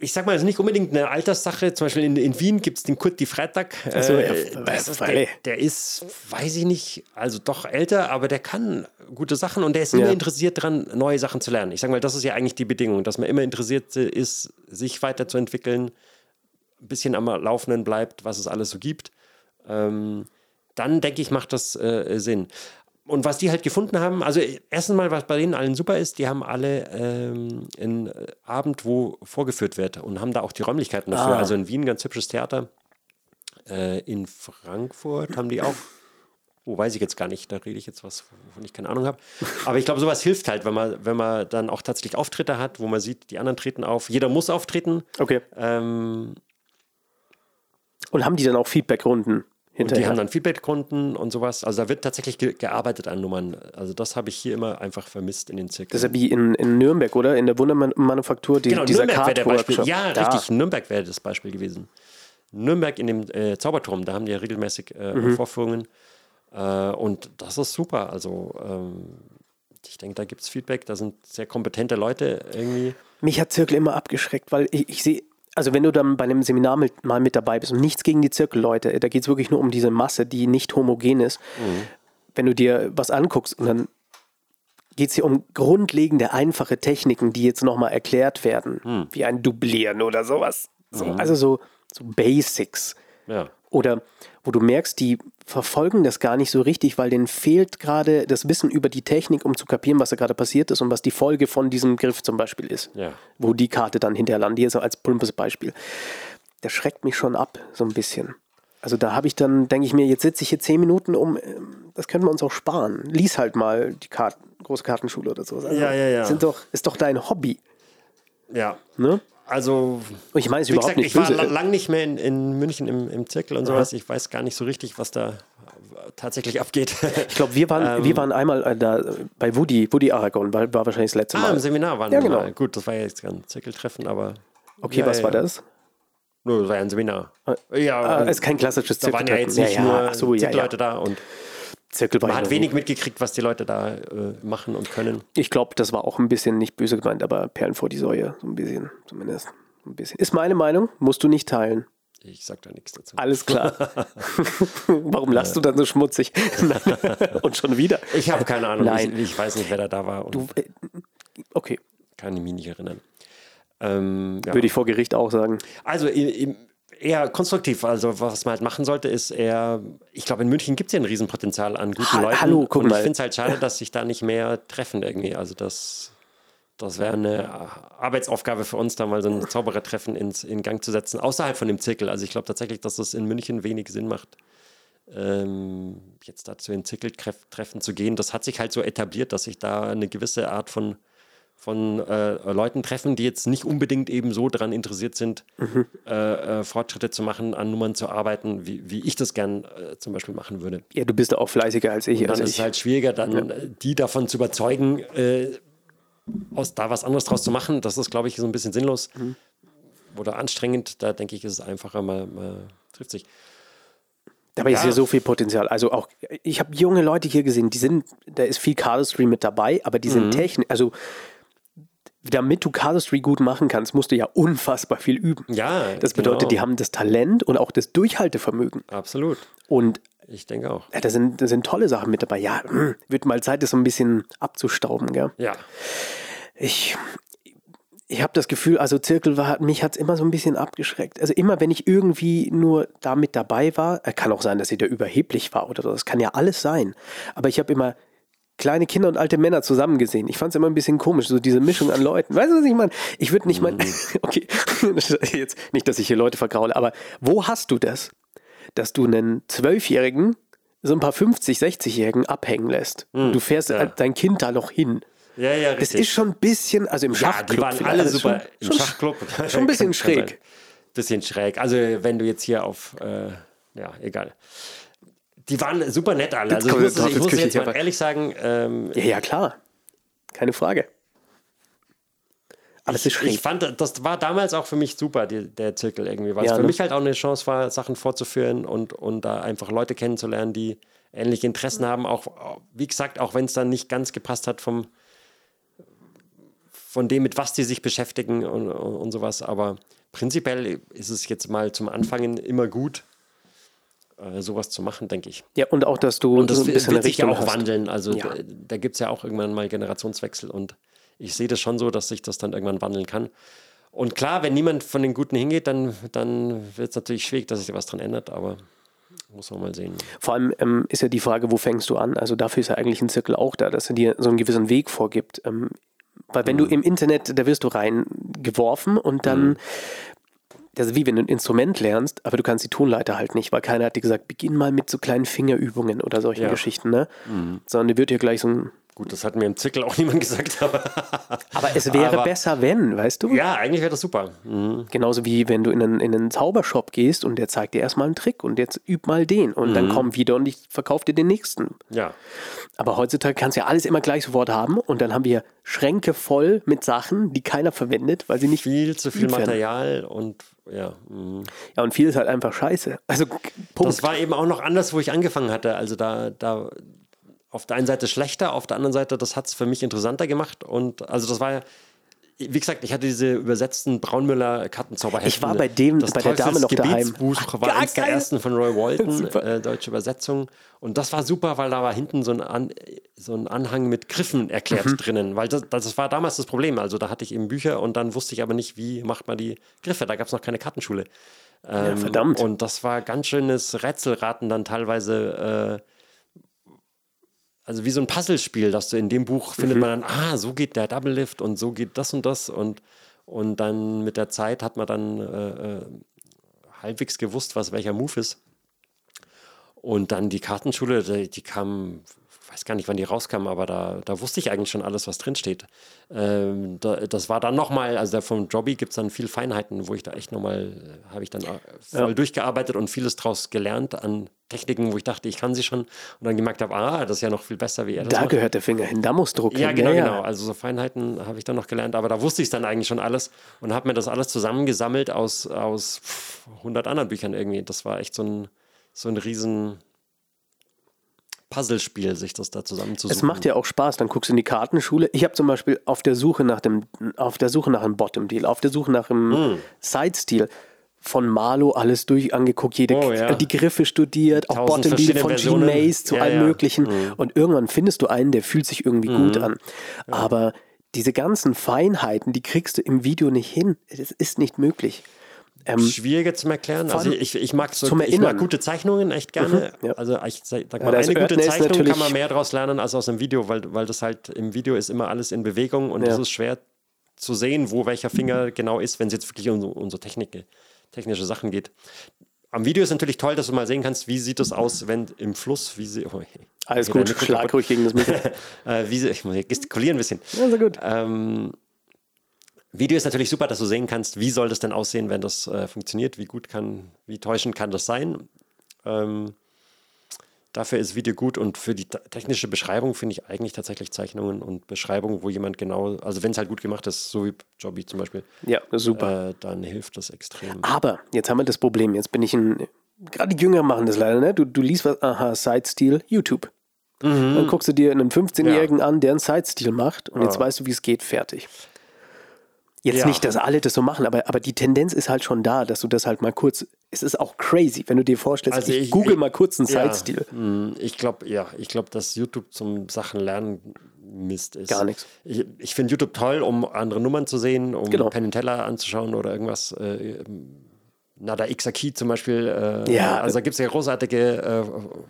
ich sag mal, es ist nicht unbedingt eine Alterssache. Zum Beispiel in, in Wien gibt es den Kurt die Freitag. Also, äh, ist, der, der, ist, weiß ich nicht, also doch älter, aber der kann gute Sachen und der ist immer ja. interessiert daran, neue Sachen zu lernen. Ich sage mal, das ist ja eigentlich die Bedingung, dass man immer interessiert ist, sich weiterzuentwickeln, ein bisschen am Laufenden bleibt, was es alles so gibt. Ähm, dann denke ich, macht das äh, Sinn und was die halt gefunden haben, also erstens mal, was bei denen allen super ist, die haben alle ähm, einen Abend, wo vorgeführt wird und haben da auch die Räumlichkeiten dafür. Ah. Also in Wien ganz hübsches Theater. Äh, in Frankfurt haben die auch. Oh, weiß ich jetzt gar nicht, da rede ich jetzt was, wovon ich keine Ahnung habe. Aber ich glaube, sowas hilft halt, wenn man, wenn man dann auch tatsächlich Auftritte hat, wo man sieht, die anderen treten auf. Jeder muss auftreten. Okay. Ähm, und haben die dann auch Feedbackrunden? Hinterher. Und die haben dann Feedback-Konten und sowas. Also da wird tatsächlich ge gearbeitet an Nummern. Also das habe ich hier immer einfach vermisst in den Zirkeln. Das ist ja wie in, in Nürnberg, oder? In der Wundermanufaktur, die, genau, dieser Nürnberg wäre der Beispiel. Ja, da. richtig. Nürnberg wäre das Beispiel gewesen. Nürnberg in dem äh, Zauberturm, da haben die ja regelmäßig äh, mhm. Vorführungen. Äh, und das ist super. Also ähm, ich denke, da gibt es Feedback, da sind sehr kompetente Leute irgendwie. Mich hat Zirkel immer abgeschreckt, weil ich, ich sehe also wenn du dann bei einem Seminar mit, mal mit dabei bist und nichts gegen die Zirkelleute, da geht es wirklich nur um diese Masse, die nicht homogen ist. Mhm. Wenn du dir was anguckst und dann geht es hier um grundlegende, einfache Techniken, die jetzt nochmal erklärt werden, mhm. wie ein Dublieren oder sowas. So, mhm. Also so, so Basics. Ja. Oder wo du merkst, die verfolgen das gar nicht so richtig, weil denen fehlt gerade das Wissen über die Technik, um zu kapieren, was da gerade passiert ist und was die Folge von diesem Griff zum Beispiel ist. Ja. Wo die Karte dann hinterher landet. Hier so als plumpes Beispiel. Das schreckt mich schon ab, so ein bisschen. Also da habe ich dann, denke ich mir, jetzt sitze ich hier zehn Minuten um, ähm, das können wir uns auch sparen. Lies halt mal die Kart große Kartenschule oder so. Also Ja, ja, ja. Sind doch, ist doch dein Hobby. Ja. Ne? Also, ich meine es überhaupt gesagt, nicht ich war böse. la- lang nicht mehr in, in München im, im Zirkel und sowas. Ich weiß gar nicht so richtig, was da tatsächlich abgeht. [LAUGHS] Ich glaube, wir waren, Ähm. wir waren einmal äh, da bei Woody, Woody Aragon, war, war wahrscheinlich das letzte ah, Mal. im Seminar waren Ja, wir genau. mal. Gut, das war ja jetzt kein Zirkeltreffen, aber. Okay, Ja, was ja, war ja. das? Nur, das war ja ein Seminar. Ah, Ja, Ah, ist kein klassisches da waren ja Zirkeltreffen. jetzt nicht nur so, ja, ja. Zirkelleute da und Man ich hat wenig mitgekriegt, was die Leute da äh, machen und können. Ich glaube, das war auch ein bisschen nicht böse gemeint, aber Perlen vor die Säue, so ein bisschen zumindest. Ein bisschen. Ist meine Meinung, musst du nicht teilen. Ich sag da nichts dazu. Alles klar. [LAUGHS] Warum lachst du dann so schmutzig? [LAUGHS] Und schon wieder. Ich habe keine Ahnung. Nein. Ich, ich weiß nicht, wer da da war Du, äh, okay, kann mich nicht erinnern. Ähm, ja. würde ich vor Gericht auch sagen. Also im- eher konstruktiv. Also was man halt machen sollte, ist eher, ich glaube, in München gibt es ja ein Riesenpotenzial an guten Ha- Leuten. hallo, guck und ich mal. finde es halt schade, dass sich da nicht mehr treffen irgendwie. Also das, das wäre eine Arbeitsaufgabe für uns, da mal so ein Zauberertreffen ins, in Gang zu setzen, außerhalb von dem Zirkel. Also ich glaube tatsächlich, dass das in München wenig Sinn macht. Ähm, jetzt dazu in Zirkeltreffen zu gehen, das hat sich halt so etabliert, dass sich da eine gewisse Art von von äh, Leuten treffen, die jetzt nicht unbedingt eben so daran interessiert sind, Mhm. äh, äh, Fortschritte zu machen, an Nummern zu arbeiten, wie, wie ich das gern äh, zum Beispiel machen würde. Ja, du bist auch fleisiger als ich. Und dann Also ist ich es halt schwieriger, dann äh, die davon zu überzeugen, äh, aus da was anderes draus zu machen. Das ist, glaube ich, so ein bisschen sinnlos Mhm. oder anstrengend. Da denke ich, ist es einfacher, man, man trifft sich. Dabei ist Ja. ja so viel Potenzial. Also auch, ich habe junge Leute hier gesehen, die sind, da ist viel Cardistry mit dabei, aber die Mhm. sind technisch, also damit du Cardistry gut machen kannst, musst du ja unfassbar viel üben. Ja, Das bedeutet, genau. die haben das Talent und auch das Durchhaltevermögen. Absolut. Und Ich denke auch. ja, da, sind, da sind tolle Sachen mit dabei. Ja, [CLEARS THROAT] wird mal Zeit, das so ein bisschen abzustauben. Gell? Ja. Ich, ich habe das Gefühl, also Zirkel war, mich hat es immer so ein bisschen abgeschreckt. Also immer, wenn ich irgendwie nur da mit dabei war, äh, kann auch sein, dass ich da überheblich war oder so, das kann ja alles sein. Aber ich habe immer kleine Kinder und alte Männer zusammen gesehen. Ich fand es immer ein bisschen komisch, so diese Mischung an Leuten. Weißt du, was ich meine? Ich würde nicht mal, [LAUGHS] okay, [LAUGHS] jetzt nicht, dass ich hier Leute vergraule, aber wo hast du das, dass du einen Zwölfjährigen so ein paar 50, 60-Jährigen abhängen lässt? du fährst ja. dein Kind da noch hin. Ja, ja, Das richtig. ist schon ein bisschen, also im Ja, Schachclub. die waren alle also super Schon, im Schachclub. Schon ein bisschen [LAUGHS] schräg. Bisschen schräg. Also wenn du jetzt hier auf, äh, ja, egal. Die waren super nett alle. Also ich muss, jetzt ich muss jetzt mal ehrlich sagen, ähm, Ja, ja, klar. Keine Frage. Aber es ist ich schräg. fand, das war damals auch für mich super, die, der Zirkel irgendwie, weil Ja, es für ne? mich halt auch eine Chance war, Sachen vorzuführen und, und da einfach Leute kennenzulernen, die ähnliche Interessen haben. Auch, wie gesagt, auch wenn es dann nicht ganz gepasst hat vom, von dem, mit was die sich beschäftigen und, und, und sowas. Aber prinzipiell ist es jetzt mal zum Anfangen immer gut, äh, sowas zu machen, denke ich. Ja, und auch, dass du Und das so ein wird bisschen eine sich ja auch hast. wandeln. Also Ja. da, da gibt es ja auch irgendwann mal Generationswechsel und ich sehe das schon so, dass sich das dann irgendwann wandeln kann. Und klar, wenn niemand von den Guten hingeht, dann, dann wird es natürlich schwierig, dass sich da was dran ändert, aber muss man mal sehen. Vor allem ähm, ist ja die Frage, wo fängst du an? Also dafür ist ja eigentlich ein Zirkel auch da, dass er dir so einen gewissen Weg vorgibt. Ähm, weil wenn Mhm. du im Internet, da wirst du reingeworfen und dann, Mhm. Das ist wie wenn du ein Instrument lernst, aber du kannst die Tonleiter halt nicht, weil keiner hat dir gesagt, beginn mal mit so kleinen Fingerübungen oder solchen Ja. Mhm. Geschichten, ne? Sondern dir wird dir gleich so ein, Gut, das hat mir im Zirkel auch [LAUGHS] niemand gesagt, aber aber es wäre Aber- besser, wenn, weißt du? ja, eigentlich wäre das super. Mhm. Genauso wie wenn du in einen, in einen Zaubershop gehst und der zeigt dir erstmal einen Trick und jetzt üb mal den und Mhm. dann komm wieder und ich verkaufe dir den nächsten. Ja, Aber heutzutage kannst du ja alles immer gleich sofort haben und dann haben wir Schränke voll mit Sachen, die keiner verwendet, weil sie nicht viel zu viel. Material und ja. mhm. Ja, und viel ist halt einfach scheiße. Also Punkt. Das war eben auch noch anders, wo ich angefangen hatte. Also da, da auf der einen Seite schlechter, auf der anderen Seite, das hat es für mich interessanter gemacht. Und also das war ja, wie gesagt, ich hatte diese übersetzten Braunmüller Kartenzauberhefte. Ich war bei dem- das bei der Dame noch daheim. Teufelsgebetsbuch war Ja, eins der ersten von Roy Walton, [LAUGHS] äh, deutsche Übersetzung. Und das war super, weil da war hinten so ein, An, so ein Anhang mit Griffen erklärt Mhm. drinnen. Weil das, das war damals das Problem. Also da hatte ich eben Bücher und dann wusste ich aber nicht, wie macht man die Griffe. Da gab es noch keine Kartenschule. Ähm, verdammt. Und das war ganz schönes Rätselraten dann teilweise. Äh, also wie so ein Puzzlespiel, dass du in dem Buch findet man dann, ah, so geht der Double Lift und so geht das und das und, und dann mit der Zeit hat man dann äh, äh, halbwegs gewusst, was welcher Move ist. Und dann die Kartenschule, die, die kam, weiß gar nicht, wann die rauskam, aber da, da wusste ich eigentlich schon alles, was drinsteht. Ähm, da, das war dann nochmal, also vom Jobby gibt es dann viel Feinheiten, wo ich da echt nochmal, äh, habe ich dann äh, voll ja. durchgearbeitet und vieles draus gelernt an Techniken, wo ich dachte, ich kann sie schon und dann gemerkt habe, ah, das ist ja noch viel besser, wie er Da macht. gehört der Finger hin, da muss Druck Ja, genau, ja, genau. Also so Feinheiten habe ich dann noch gelernt, aber da wusste ich dann eigentlich schon alles und habe mir das alles zusammengesammelt aus, aus 100 anderen Büchern irgendwie. Das war echt so ein, so ein riesen Puzzlespiel, sich das da zusammenzusuchen. Es macht ja auch Spaß, dann guckst du in die Kartenschule. Ich habe zum Beispiel auf der Suche nach dem, auf der Suche nach einem Bottom-Deal, auf der Suche nach einem mm. Side-Stil von Marlo alles durch angeguckt, jede, oh, ja. die Griffe studiert, auch Bottom-Deal von Gene Mays zu ja, allem ja. Möglichen. Mm. Und irgendwann findest du einen, der fühlt sich irgendwie mm. gut an. Aber diese ganzen Feinheiten, die kriegst du im Video nicht hin. Das ist nicht möglich. Ähm, Schwieriger zum Erklären. Also ich, ich, mag so, ich mag gute Zeichnungen echt gerne. Mhm, ja. Also ich sag mal, ja, eine gute Zeichnung kann man mehr daraus lernen als aus einem Video, weil, weil das halt im Video ist immer alles in Bewegung und es ist schwer zu sehen, wo welcher Finger genau ist, wenn es jetzt wirklich um, um so Technik, technische Sachen geht. Am Video ist natürlich toll, dass du mal sehen kannst, wie sieht es aus, wenn im Fluss, wie sie. Oh, Alles gut, schlag ruhig gegen das Mikro. [LAUGHS] äh, wie sie, ich muss [LAUGHS] gestikulieren ein bisschen. Ja, sehr gut. Ähm, Video ist natürlich super, dass du sehen kannst, wie soll das denn aussehen, wenn das äh, funktioniert, wie gut kann, wie täuschend kann das sein. Ähm, dafür ist Video gut und für die technische Beschreibung finde ich eigentlich tatsächlich Zeichnungen und Beschreibungen, wo jemand genau, also wenn es halt gut gemacht ist, so wie Jobby zum Beispiel. Ja, super. Äh, dann hilft das extrem. Aber jetzt haben wir das Problem, jetzt bin ich ein, gerade die Jünger machen das leider, ne? Du, du liest was, aha, Side-Stil, YouTube. Mhm. Dann guckst du dir einen 15-Jährigen ja. an, der einen Side-Stil macht und ja. jetzt weißt du, wie es geht, fertig. Jetzt ja. nicht, dass alle das so machen, aber, aber die Tendenz ist halt schon da, dass du das halt mal kurz. Es ist auch crazy, wenn du dir vorstellst, also ich, ich google ich, mal kurz einen ja, Side-Stil. Hm, ich glaube, ja, ich glaube, dass YouTube zum Sachen lernen Mist ist. Gar nichts. Ich, ich finde YouTube toll, um andere Nummern zu sehen, um genau. Penn Teller anzuschauen oder irgendwas. Äh, Nada Xaki zum Beispiel. Äh, ja. Also da gibt es ja großartige äh,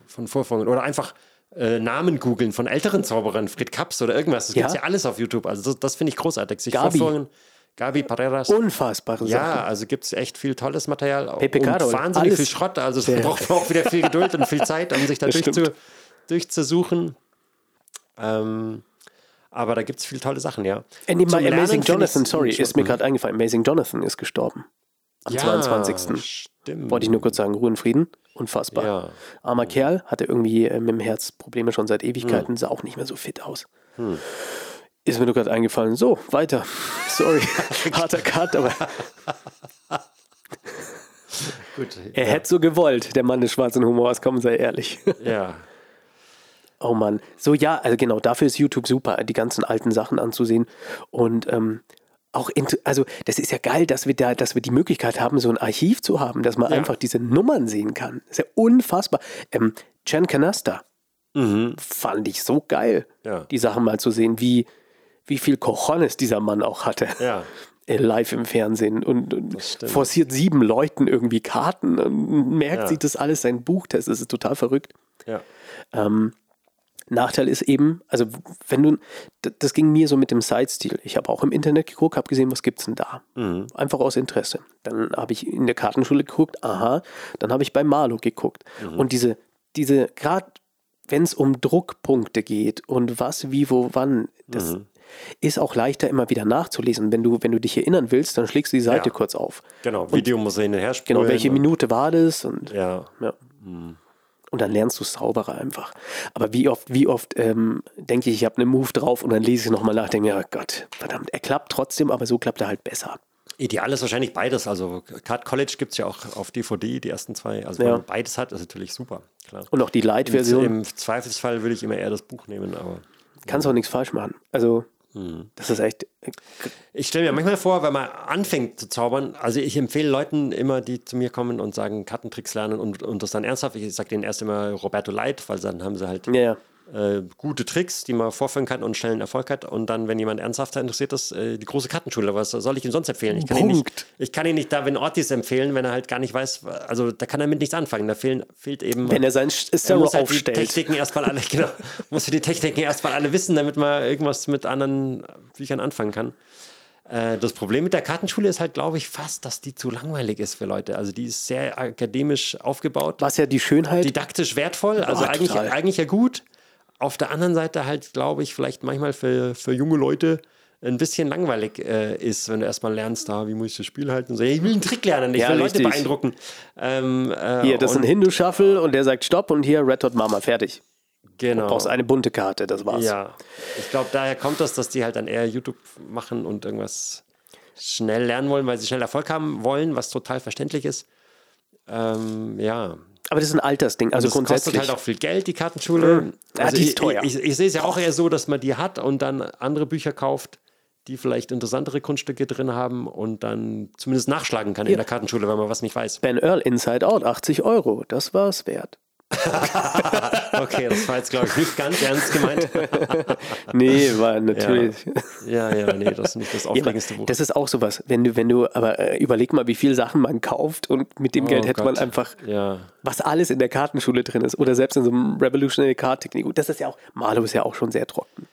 von Vorführungen. Oder einfach äh, Namen googeln von älteren Zauberern, Fred Kaps oder irgendwas. Das ja. gibt es ja alles auf YouTube. Also das, das finde ich großartig. Sich Gabi. Gabi Pareras. Unfassbare Ja, Sachen. also gibt es echt viel tolles Material. Pepe und wahnsinnig alles. viel Schrott. Also es braucht [LAUGHS] auch wieder viel Geduld und viel Zeit, um sich da durchzu, durchzusuchen. Ähm, aber da gibt es viele tolle Sachen, ja. And Zum Amazing Jonathan, sorry, ist mir gerade eingefallen. Amazing Jonathan ist gestorben. Am ja, 22. Stimmt. Wollte ich nur kurz sagen, Ruhe in Frieden. Unfassbar. Ja. Armer Kerl, hatte irgendwie äh, mit dem Herz Probleme schon seit Ewigkeiten, hm. sah auch nicht mehr so fit aus. Hm. Ist mir nur gerade eingefallen. So, weiter. Sorry, [LAUGHS] harter Cut, aber. Gut, er ja. hätte so gewollt, der Mann des schwarzen Humors, komm, sei ehrlich. Ja. Oh Mann. So, ja, also genau, dafür ist YouTube super, die ganzen alten Sachen anzusehen. Und ähm, auch, also das ist ja geil, dass wir da, dass wir die Möglichkeit haben, so ein Archiv zu haben, dass man ja. einfach diese Nummern sehen kann. Das ist ja unfassbar. Ähm, Chan Canasta mhm. fand ich so geil, ja. die Sachen mal zu sehen, wie wie viel Cojones dieser Mann auch hatte. Ja. [LAUGHS] Live im Fernsehen und, und forciert sieben Leuten irgendwie Karten und merkt ja. sich das alles sein Buchtest. Das ist total verrückt. Ja. Ähm, Nachteil ist eben, also wenn du, das ging mir so mit dem Side-Stil. Ich habe auch im Internet geguckt, habe gesehen, was gibt es denn da? Mhm. Einfach aus Interesse. Dann habe ich in der Kartenschule geguckt, aha, dann habe ich bei Marlo geguckt. Mhm. Und diese, diese, gerade wenn es um Druckpunkte geht und was, wie, wo, wann, das, mhm ist auch leichter immer wieder nachzulesen. Wenn du, wenn du dich erinnern willst, dann schlägst du die Seite ja. kurz auf. Genau, Video muss hinterher spielen. Genau, welche Minute war das? Und, ja. ja. Mhm. Und dann lernst du es sauberer einfach. Aber wie oft, wie oft ähm, denke ich, ich habe einen Move drauf und dann lese ich nochmal nach, denke mir, oh Gott, verdammt, er klappt trotzdem, aber so klappt er halt besser. Ideal ist wahrscheinlich beides. Also Card College gibt es ja auch auf DVD, die ersten zwei. Also wenn man beides hat, ist natürlich super. Klar. Und auch die Light-Version. Im, Im Zweifelsfall würde ich immer eher das Buch nehmen, aber. Kannst auch nichts falsch machen. Also hm. Das ist echt. Äh, ich stelle mir manchmal vor, wenn man anfängt zu zaubern, also ich empfehle Leuten immer, die zu mir kommen und sagen, Kartentricks lernen und, und das dann ernsthaft. Ich sage denen erst immer Roberto Light, weil dann haben sie halt ja äh, gute Tricks, die man vorführen kann und schnellen Erfolg hat. Und dann, wenn jemand ernsthafter interessiert ist, äh, die große Kartenschule. Was soll ich ihm sonst empfehlen? Ich kann, ihn nicht, ich kann ihn nicht Darwin Ortiz empfehlen, wenn er halt gar nicht weiß, also da kann er mit nichts anfangen. Da fehlen, fehlt eben. Wenn er seinen Server muss halt aufstellt. Die Techniken erstmal alle, [LAUGHS] genau, muss die Techniken erstmal alle wissen, damit man irgendwas mit anderen Büchern anfangen kann. Äh, das Problem mit der Kartenschule ist halt, glaube ich, fast, dass die zu langweilig ist für Leute. Also die ist sehr akademisch aufgebaut. Was ja die Schönheit. Didaktisch wertvoll, also Oh, eigentlich, eigentlich ja gut. Auf der anderen Seite halt, glaube ich, vielleicht manchmal für, für junge Leute ein bisschen langweilig äh, ist, wenn du erstmal lernst, da, wie muss ich das Spiel halten? Und so, ich will einen Trick lernen, ich Ja, will Leute richtig. beeindrucken. Ähm, äh, Hier, das ist ein Hindu-Shuffle und der sagt Stopp und hier Red Hot Mama, fertig. Genau. Du brauchst eine bunte Karte, das war's. Ja, ich glaube, daher kommt das, dass die halt dann eher YouTube machen und irgendwas schnell lernen wollen, weil sie schnell Erfolg haben wollen, was total verständlich ist. Ähm, ja. Aber das ist ein Altersding, also das kostet grundsätzlich. halt auch viel Geld, die Kartenschule. Ja, Also die ist ich, teuer. Ich, ich, ich sehe es ja auch eher so, dass man die hat und dann andere Bücher kauft, die vielleicht interessantere Kunststücke drin haben und dann zumindest nachschlagen kann in der Kartenschule, wenn man was nicht weiß. ben Earl Inside Out, 80 Euro, das war's wert. [LAUGHS] Okay, das war jetzt, glaube ich, nicht ganz ernst gemeint. [LAUGHS] Nee, war natürlich. Ja, ja, nee, das ist nicht das Ja, aufregendste Buch. das ist auch sowas, wenn du, wenn du, aber äh, überleg mal, wie viele Sachen man kauft und mit dem Oh Geld hätte man Gott. einfach, Ja. was alles in der Kartenschule drin ist oder selbst in so einem Revolutionary Card Technik. Das ist ja auch, Malo ist ja auch schon sehr trocken.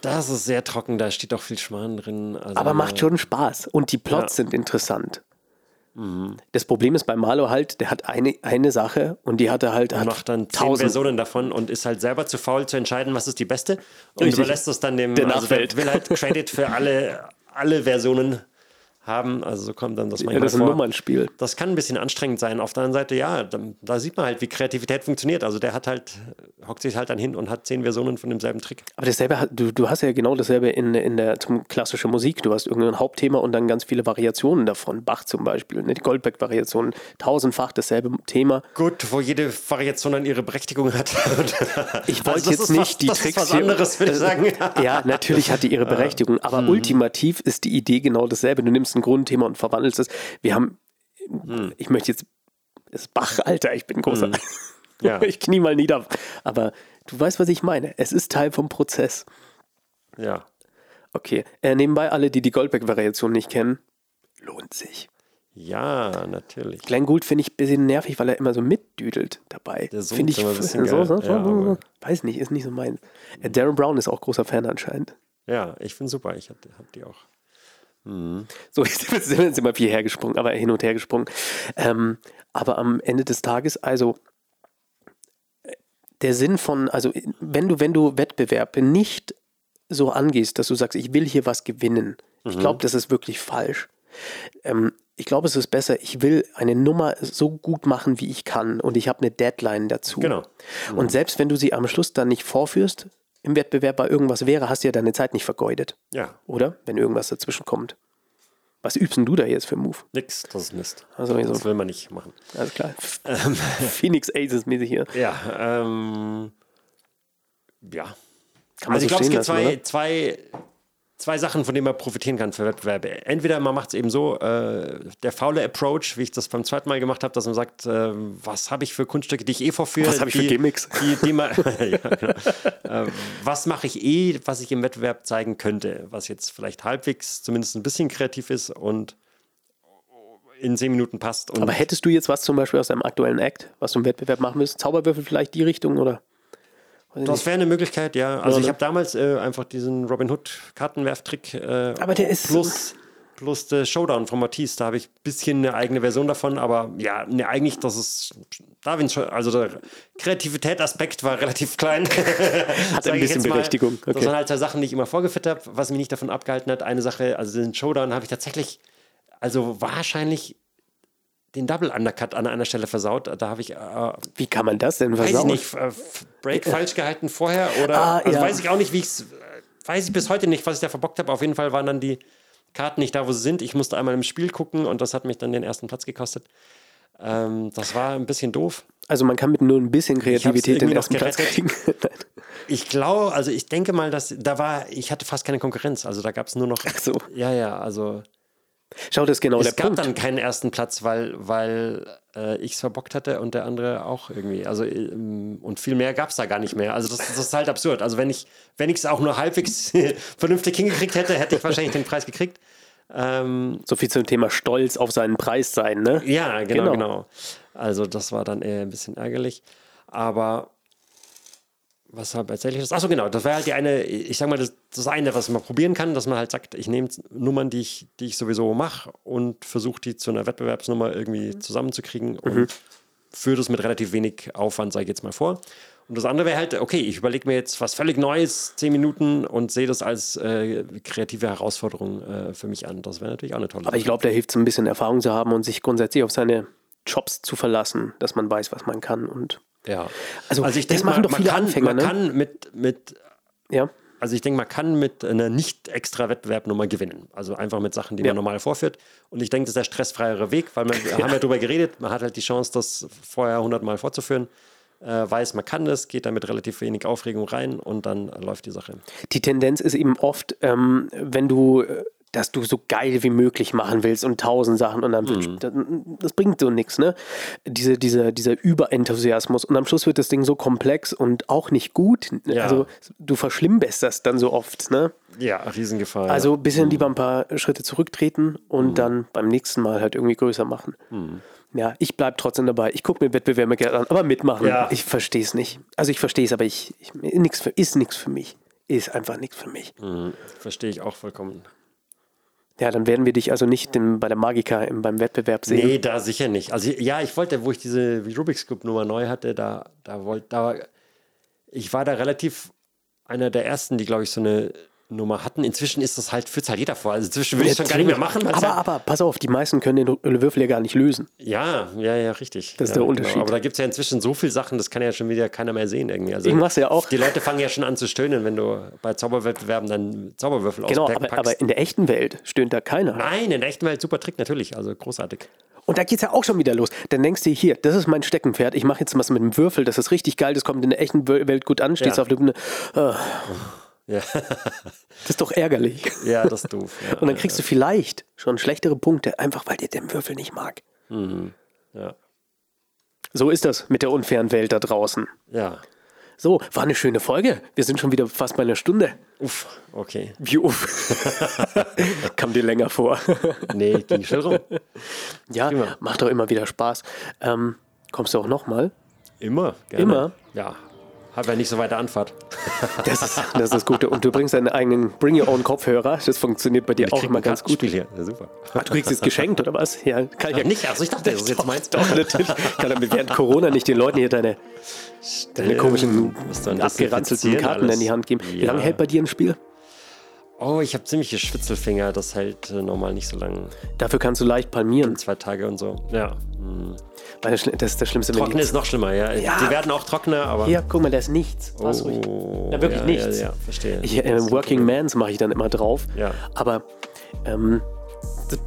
Das ist sehr trocken, da steht auch viel Schmarrn drin. Also, Aber macht schon Spaß und die Plots Ja. sind interessant. Das Problem ist bei Malo halt, der hat eine, eine Sache und die hat er halt hat macht dann zehn tausend. Versionen davon und ist halt selber zu faul zu entscheiden, was ist die beste und Richtig. überlässt es dann dem, Der also der Nachwelt. will halt Credit für alle, alle Versionen haben, also so kommt dann das Ja, manchmal das ist ein vor. Nummernspiel. Das kann ein bisschen anstrengend sein. Auf der anderen Seite, ja, da, da sieht man halt, wie Kreativität funktioniert. Also der hat halt, hockt sich halt dann hin und hat zehn Versionen von demselben Trick. Aber dasselbe, du, du hast ja genau dasselbe in, in der zum klassische Musik. Du hast irgendein Hauptthema und dann ganz viele Variationen davon. Bach zum Beispiel, ne? die Goldberg-Variation, tausendfach dasselbe Thema. Gut, wo jede Variation dann ihre Berechtigung hat. [LAUGHS] Ich Also wollte das jetzt nicht was, die das Tricks ist was hier- anderes, würde ich [LAUGHS] sagen. Ja, natürlich hat die ihre [LAUGHS] Berechtigung, aber Mhm. ultimativ ist die Idee genau dasselbe. Du nimmst ein Grundthema und verwandelst es. Wir haben, Mhm. ich möchte jetzt, es ist Bach, Alter, ich bin großer. [LAUGHS] Ja. Ich knie mal nieder. Aber du weißt, was ich meine. Es ist Teil vom Prozess. ja. Okay, äh, nebenbei alle, die die Goldberg-Variation nicht kennen, lohnt sich. Ja, natürlich. Glenn Gould finde ich ein bisschen nervig, weil er immer so mitdüdelt dabei. Der Finde ich immer ein bisschen so, so, so, Ja, weiß nicht, ist nicht so meins. Äh, Darren Brown ist auch großer Fan anscheinend. Ja, ich finde super. Ich habe hab die auch. So, [LAUGHS] jetzt sind wir viel hergesprungen, aber hin und her gesprungen. Ähm, aber am Ende des Tages, also äh, der Sinn von, also wenn du, wenn du Wettbewerbe nicht so angehst, dass du sagst, ich will hier was gewinnen, ich glaube, das ist wirklich falsch. Ähm, ich glaube, es ist besser, ich will eine Nummer so gut machen, wie ich kann und ich habe eine Deadline dazu. Genau. Und selbst wenn du sie am Schluss dann nicht vorführst, im Wettbewerb bei irgendwas wäre, hast du ja deine Zeit nicht vergeudet. Ja, Oder? Wenn irgendwas dazwischen kommt. Was übst denn du da jetzt für Move? nix, das ist Mist. Also, so. Das will man nicht machen. Alles klar. [LAUGHS] Phoenix Aces mäßig hier. Ja, ähm, ja. Kann man Also ich so glaube, es gibt zwei, zwei, zwei Sachen, von denen man profitieren kann für Wettbewerbe. Entweder man macht es eben so, äh, der faule Approach, wie ich das beim zweiten Mal gemacht habe, dass man sagt, äh, was habe ich für Kunststücke, die ich eh vorführe? Was habe ich für die, Gimmicks? Die, die man, [LAUGHS] ja, genau. äh, was mache ich eh, was ich im Wettbewerb zeigen könnte, was jetzt vielleicht halbwegs zumindest ein bisschen kreativ ist und in zehn Minuten passt. Aber hättest du jetzt was zum Beispiel aus deinem aktuellen Act, was du im Wettbewerb machen willst? Zauberwürfel vielleicht die Richtung oder? Das wäre eine Möglichkeit, ja. Also ich ne? habe damals äh, einfach diesen Robin Hood Kartenwerftrick äh, Aber der ist- plus plus der Showdown von Matisse. Da habe ich ein bisschen eine eigene Version davon, aber ja, ne, eigentlich das ist Darwin schon, also der Kreativität-Aspekt war relativ klein. [LAUGHS] Hat ein bisschen Berechtigung, Das okay. waren halt zwei Sachen, die ich immer vorgeführt habe, was mich nicht davon abgehalten hat. Eine Sache, also den Showdown habe ich tatsächlich, also wahrscheinlich den Double Undercut an einer Stelle versaut. Da habe ich äh, Wie kann man das denn Weiß ich versauen? nicht, äh, Break falsch gehalten vorher oder Ah, also ja. weiß ich auch nicht, wie ich es weiß ich bis heute nicht, was ich da verbockt habe. Auf jeden Fall waren dann die Karten nicht da, wo sie sind. Ich musste einmal im Spiel gucken und das hat mich dann den ersten Platz gekostet. Ähm, das war ein bisschen doof. Also man kann mit nur ein bisschen Kreativität den ersten Platz kriegen. [LAUGHS] Ich glaube, also ich denke mal, dass da war, ich hatte fast keine Konkurrenz. Also da gab es nur noch. Ach so. Ja, ja, also Schau, das ist genau es der gab Punkt. dann keinen ersten Platz, weil, weil äh, ich es verbockt hatte und der andere auch irgendwie. Also ähm, und viel mehr gab es da gar nicht mehr. Also das, das ist halt absurd. Also wenn ich wenn ich es auch nur halbwegs [LAUGHS] vernünftig hingekriegt hätte, hätte ich wahrscheinlich den Preis gekriegt. Ähm, So viel zum Thema Stolz auf seinen Preis sein, ne? ja, genau, Genau. genau, Also das war dann eher ein bisschen ärgerlich. Aber was habe erzähle ich das? Achso, genau, das wäre halt die eine, ich sag mal, das, das eine, was man probieren kann, dass man halt sagt, ich nehme Nummern, die ich, die ich sowieso mache und versuche die zu einer Wettbewerbsnummer irgendwie zusammenzukriegen und mhm. führe das mit relativ wenig Aufwand, sage ich jetzt mal vor. Und das andere wäre halt, okay, ich überlege mir jetzt was völlig Neues, zehn Minuten und sehe das als äh, kreative Herausforderung äh, für mich an. Das wäre natürlich auch eine tolle Aber ich glaube, da hilft es ein bisschen Erfahrung zu haben und sich grundsätzlich auf seine Jobs zu verlassen, dass man weiß, was man kann und ja. Also, also ich denke, machen doch viele kann, Anfänger, man ne? kann mit, mit ja. Also ich denke, man kann mit einer nicht extra Wettbewerbnummer gewinnen. Also einfach mit Sachen, die ja. man normal vorführt. Und ich denke, das ist der stressfreiere Weg, weil [LAUGHS] wir ja. haben ja darüber geredet, man hat halt die Chance, das vorher 100 Mal vorzuführen. Äh, weiß, man kann das, geht da mit relativ wenig Aufregung rein und dann läuft die Sache. Die Tendenz ist eben oft, ähm, wenn du äh, dass du so geil wie möglich machen willst und tausend Sachen und dann mhm. das, das, bringt so nichts, ne? Diese, diese, dieser Überenthusiasmus und am Schluss wird das Ding so komplex und auch nicht gut. Ja. Also du verschlimmbesserst dann so oft, ne? Ja, Riesengefahr. Also ein bisschen mhm. lieber ein paar Schritte zurücktreten und mhm. dann beim nächsten Mal halt irgendwie größer machen. Mhm. Ja, ich bleibe trotzdem dabei. Ich gucke mir Wettbewerbe gerne an, aber mitmachen. Ja. Ich verstehe es nicht. Also ich verstehe es, aber ich, ich nix für, ist nichts für mich. Ist einfach nichts für mich. Mhm. Verstehe ich auch vollkommen. Ja, dann werden wir dich also nicht im, bei der Magica im, beim Wettbewerb sehen. Nee, da sicher nicht. Also ja, ich wollte, wo ich diese Rubik's Cube Nummer neu hatte, da, da wollte, da, ich war da relativ einer der ersten, die, glaube ich, so eine Nummer hatten. Inzwischen ist das halt, führt halt jeder vor. Also inzwischen will ich es schon gar nicht mehr machen. Aber, halt aber pass auf, die meisten können den Würfel ja gar nicht lösen. Ja, ja, ja, richtig. Das ist ja, der Unterschied. Genau. Aber da gibt es ja inzwischen so viele Sachen, das kann ja schon wieder keiner mehr sehen irgendwie. Also Irgendwas ja auch. Die Leute fangen ja schon an zu stöhnen, wenn du bei Zauberwettbewerben dann Zauberwürfel genau, auspackst. Genau, aber, aber in der echten Welt stöhnt da keiner. Nein, in der echten Welt super Trick natürlich, also großartig. Und da geht es ja auch schon wieder los. Dann denkst du hier, das ist mein Steckenpferd, ich mache jetzt was mit dem Würfel, das ist richtig geil, das kommt in der echten Welt gut an, stehst ja. auf der Bühne. Uh. Ja. das ist doch ärgerlich. Ja, das ist doof. Ja, und dann kriegst ja. du vielleicht schon schlechtere Punkte, einfach weil dir der Würfel nicht mag. Mhm. Ja. So ist das mit der unfairen Welt da draußen. Ja. So, war eine schöne Folge. Wir sind schon wieder fast bei einer Stunde. Uff, okay. Wie uff. [LAUGHS] Kam dir länger vor. [LAUGHS] nee, ging schon rum. Ja, Prima. macht doch immer wieder Spaß. Ähm, kommst du auch nochmal? Immer, gerne. Immer? Ja, habe ja nicht so weiter Anfahrt. [LAUGHS] Das ist, das ist das Gute. Und du bringst deinen eigenen Bring Your Own Kopfhörer. Das funktioniert bei dir auch immer ganz gut. Hier. Ja, super. Ach, du kriegst es geschenkt oder was? Ja, kann ich ja nicht. Also ich dachte, das ist jetzt meins. Doch, natürlich. Kann damit während Corona nicht den Leuten hier deine, deine komischen abgeranzelten Karten alles. in die Hand geben. Wie lange hält bei dir ein Spiel? Oh, ich habe ziemliche Schwitzelfinger. Das hält äh, normal nicht so lange. Dafür kannst du leicht palmieren. Zwei Tage und so. Ja. Hm. Das ist das Schlimmste. Trocken ist noch schlimmer, ja. ja. Die werden auch trockener, aber. Hier, guck mal, da ist nichts. Oh, ruhig. Da wirklich ja, nichts. Ja, ja, verstehe. Ich, äh, Working Mans mache ich dann immer drauf. Ja. Aber ähm,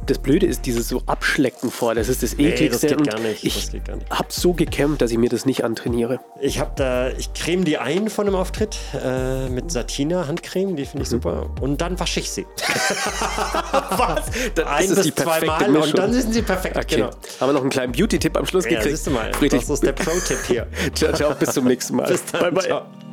das Blöde ist dieses so Abschlecken vor, das ist das ekligste. Nee, das geht gar nicht. Ich habe so gekämpft, dass ich mir das nicht antrainiere. Ich habe da, ich creme die ein von dem Auftritt äh, mit Satina Handcreme, die finde ich mhm. super. Und dann wasche ich sie. [LAUGHS] Was? Dann ein bis zwei Mal und dann sind sie perfekt. Okay. Genau. Haben wir noch einen kleinen Beauty-Tipp am Schluss ja, gekriegt? Siehst du mal, Friedrich. das ist der Pro-Tipp hier. [LAUGHS] ciao, ciao, bis zum nächsten Mal. Bis dann, bye, bye. Ciao.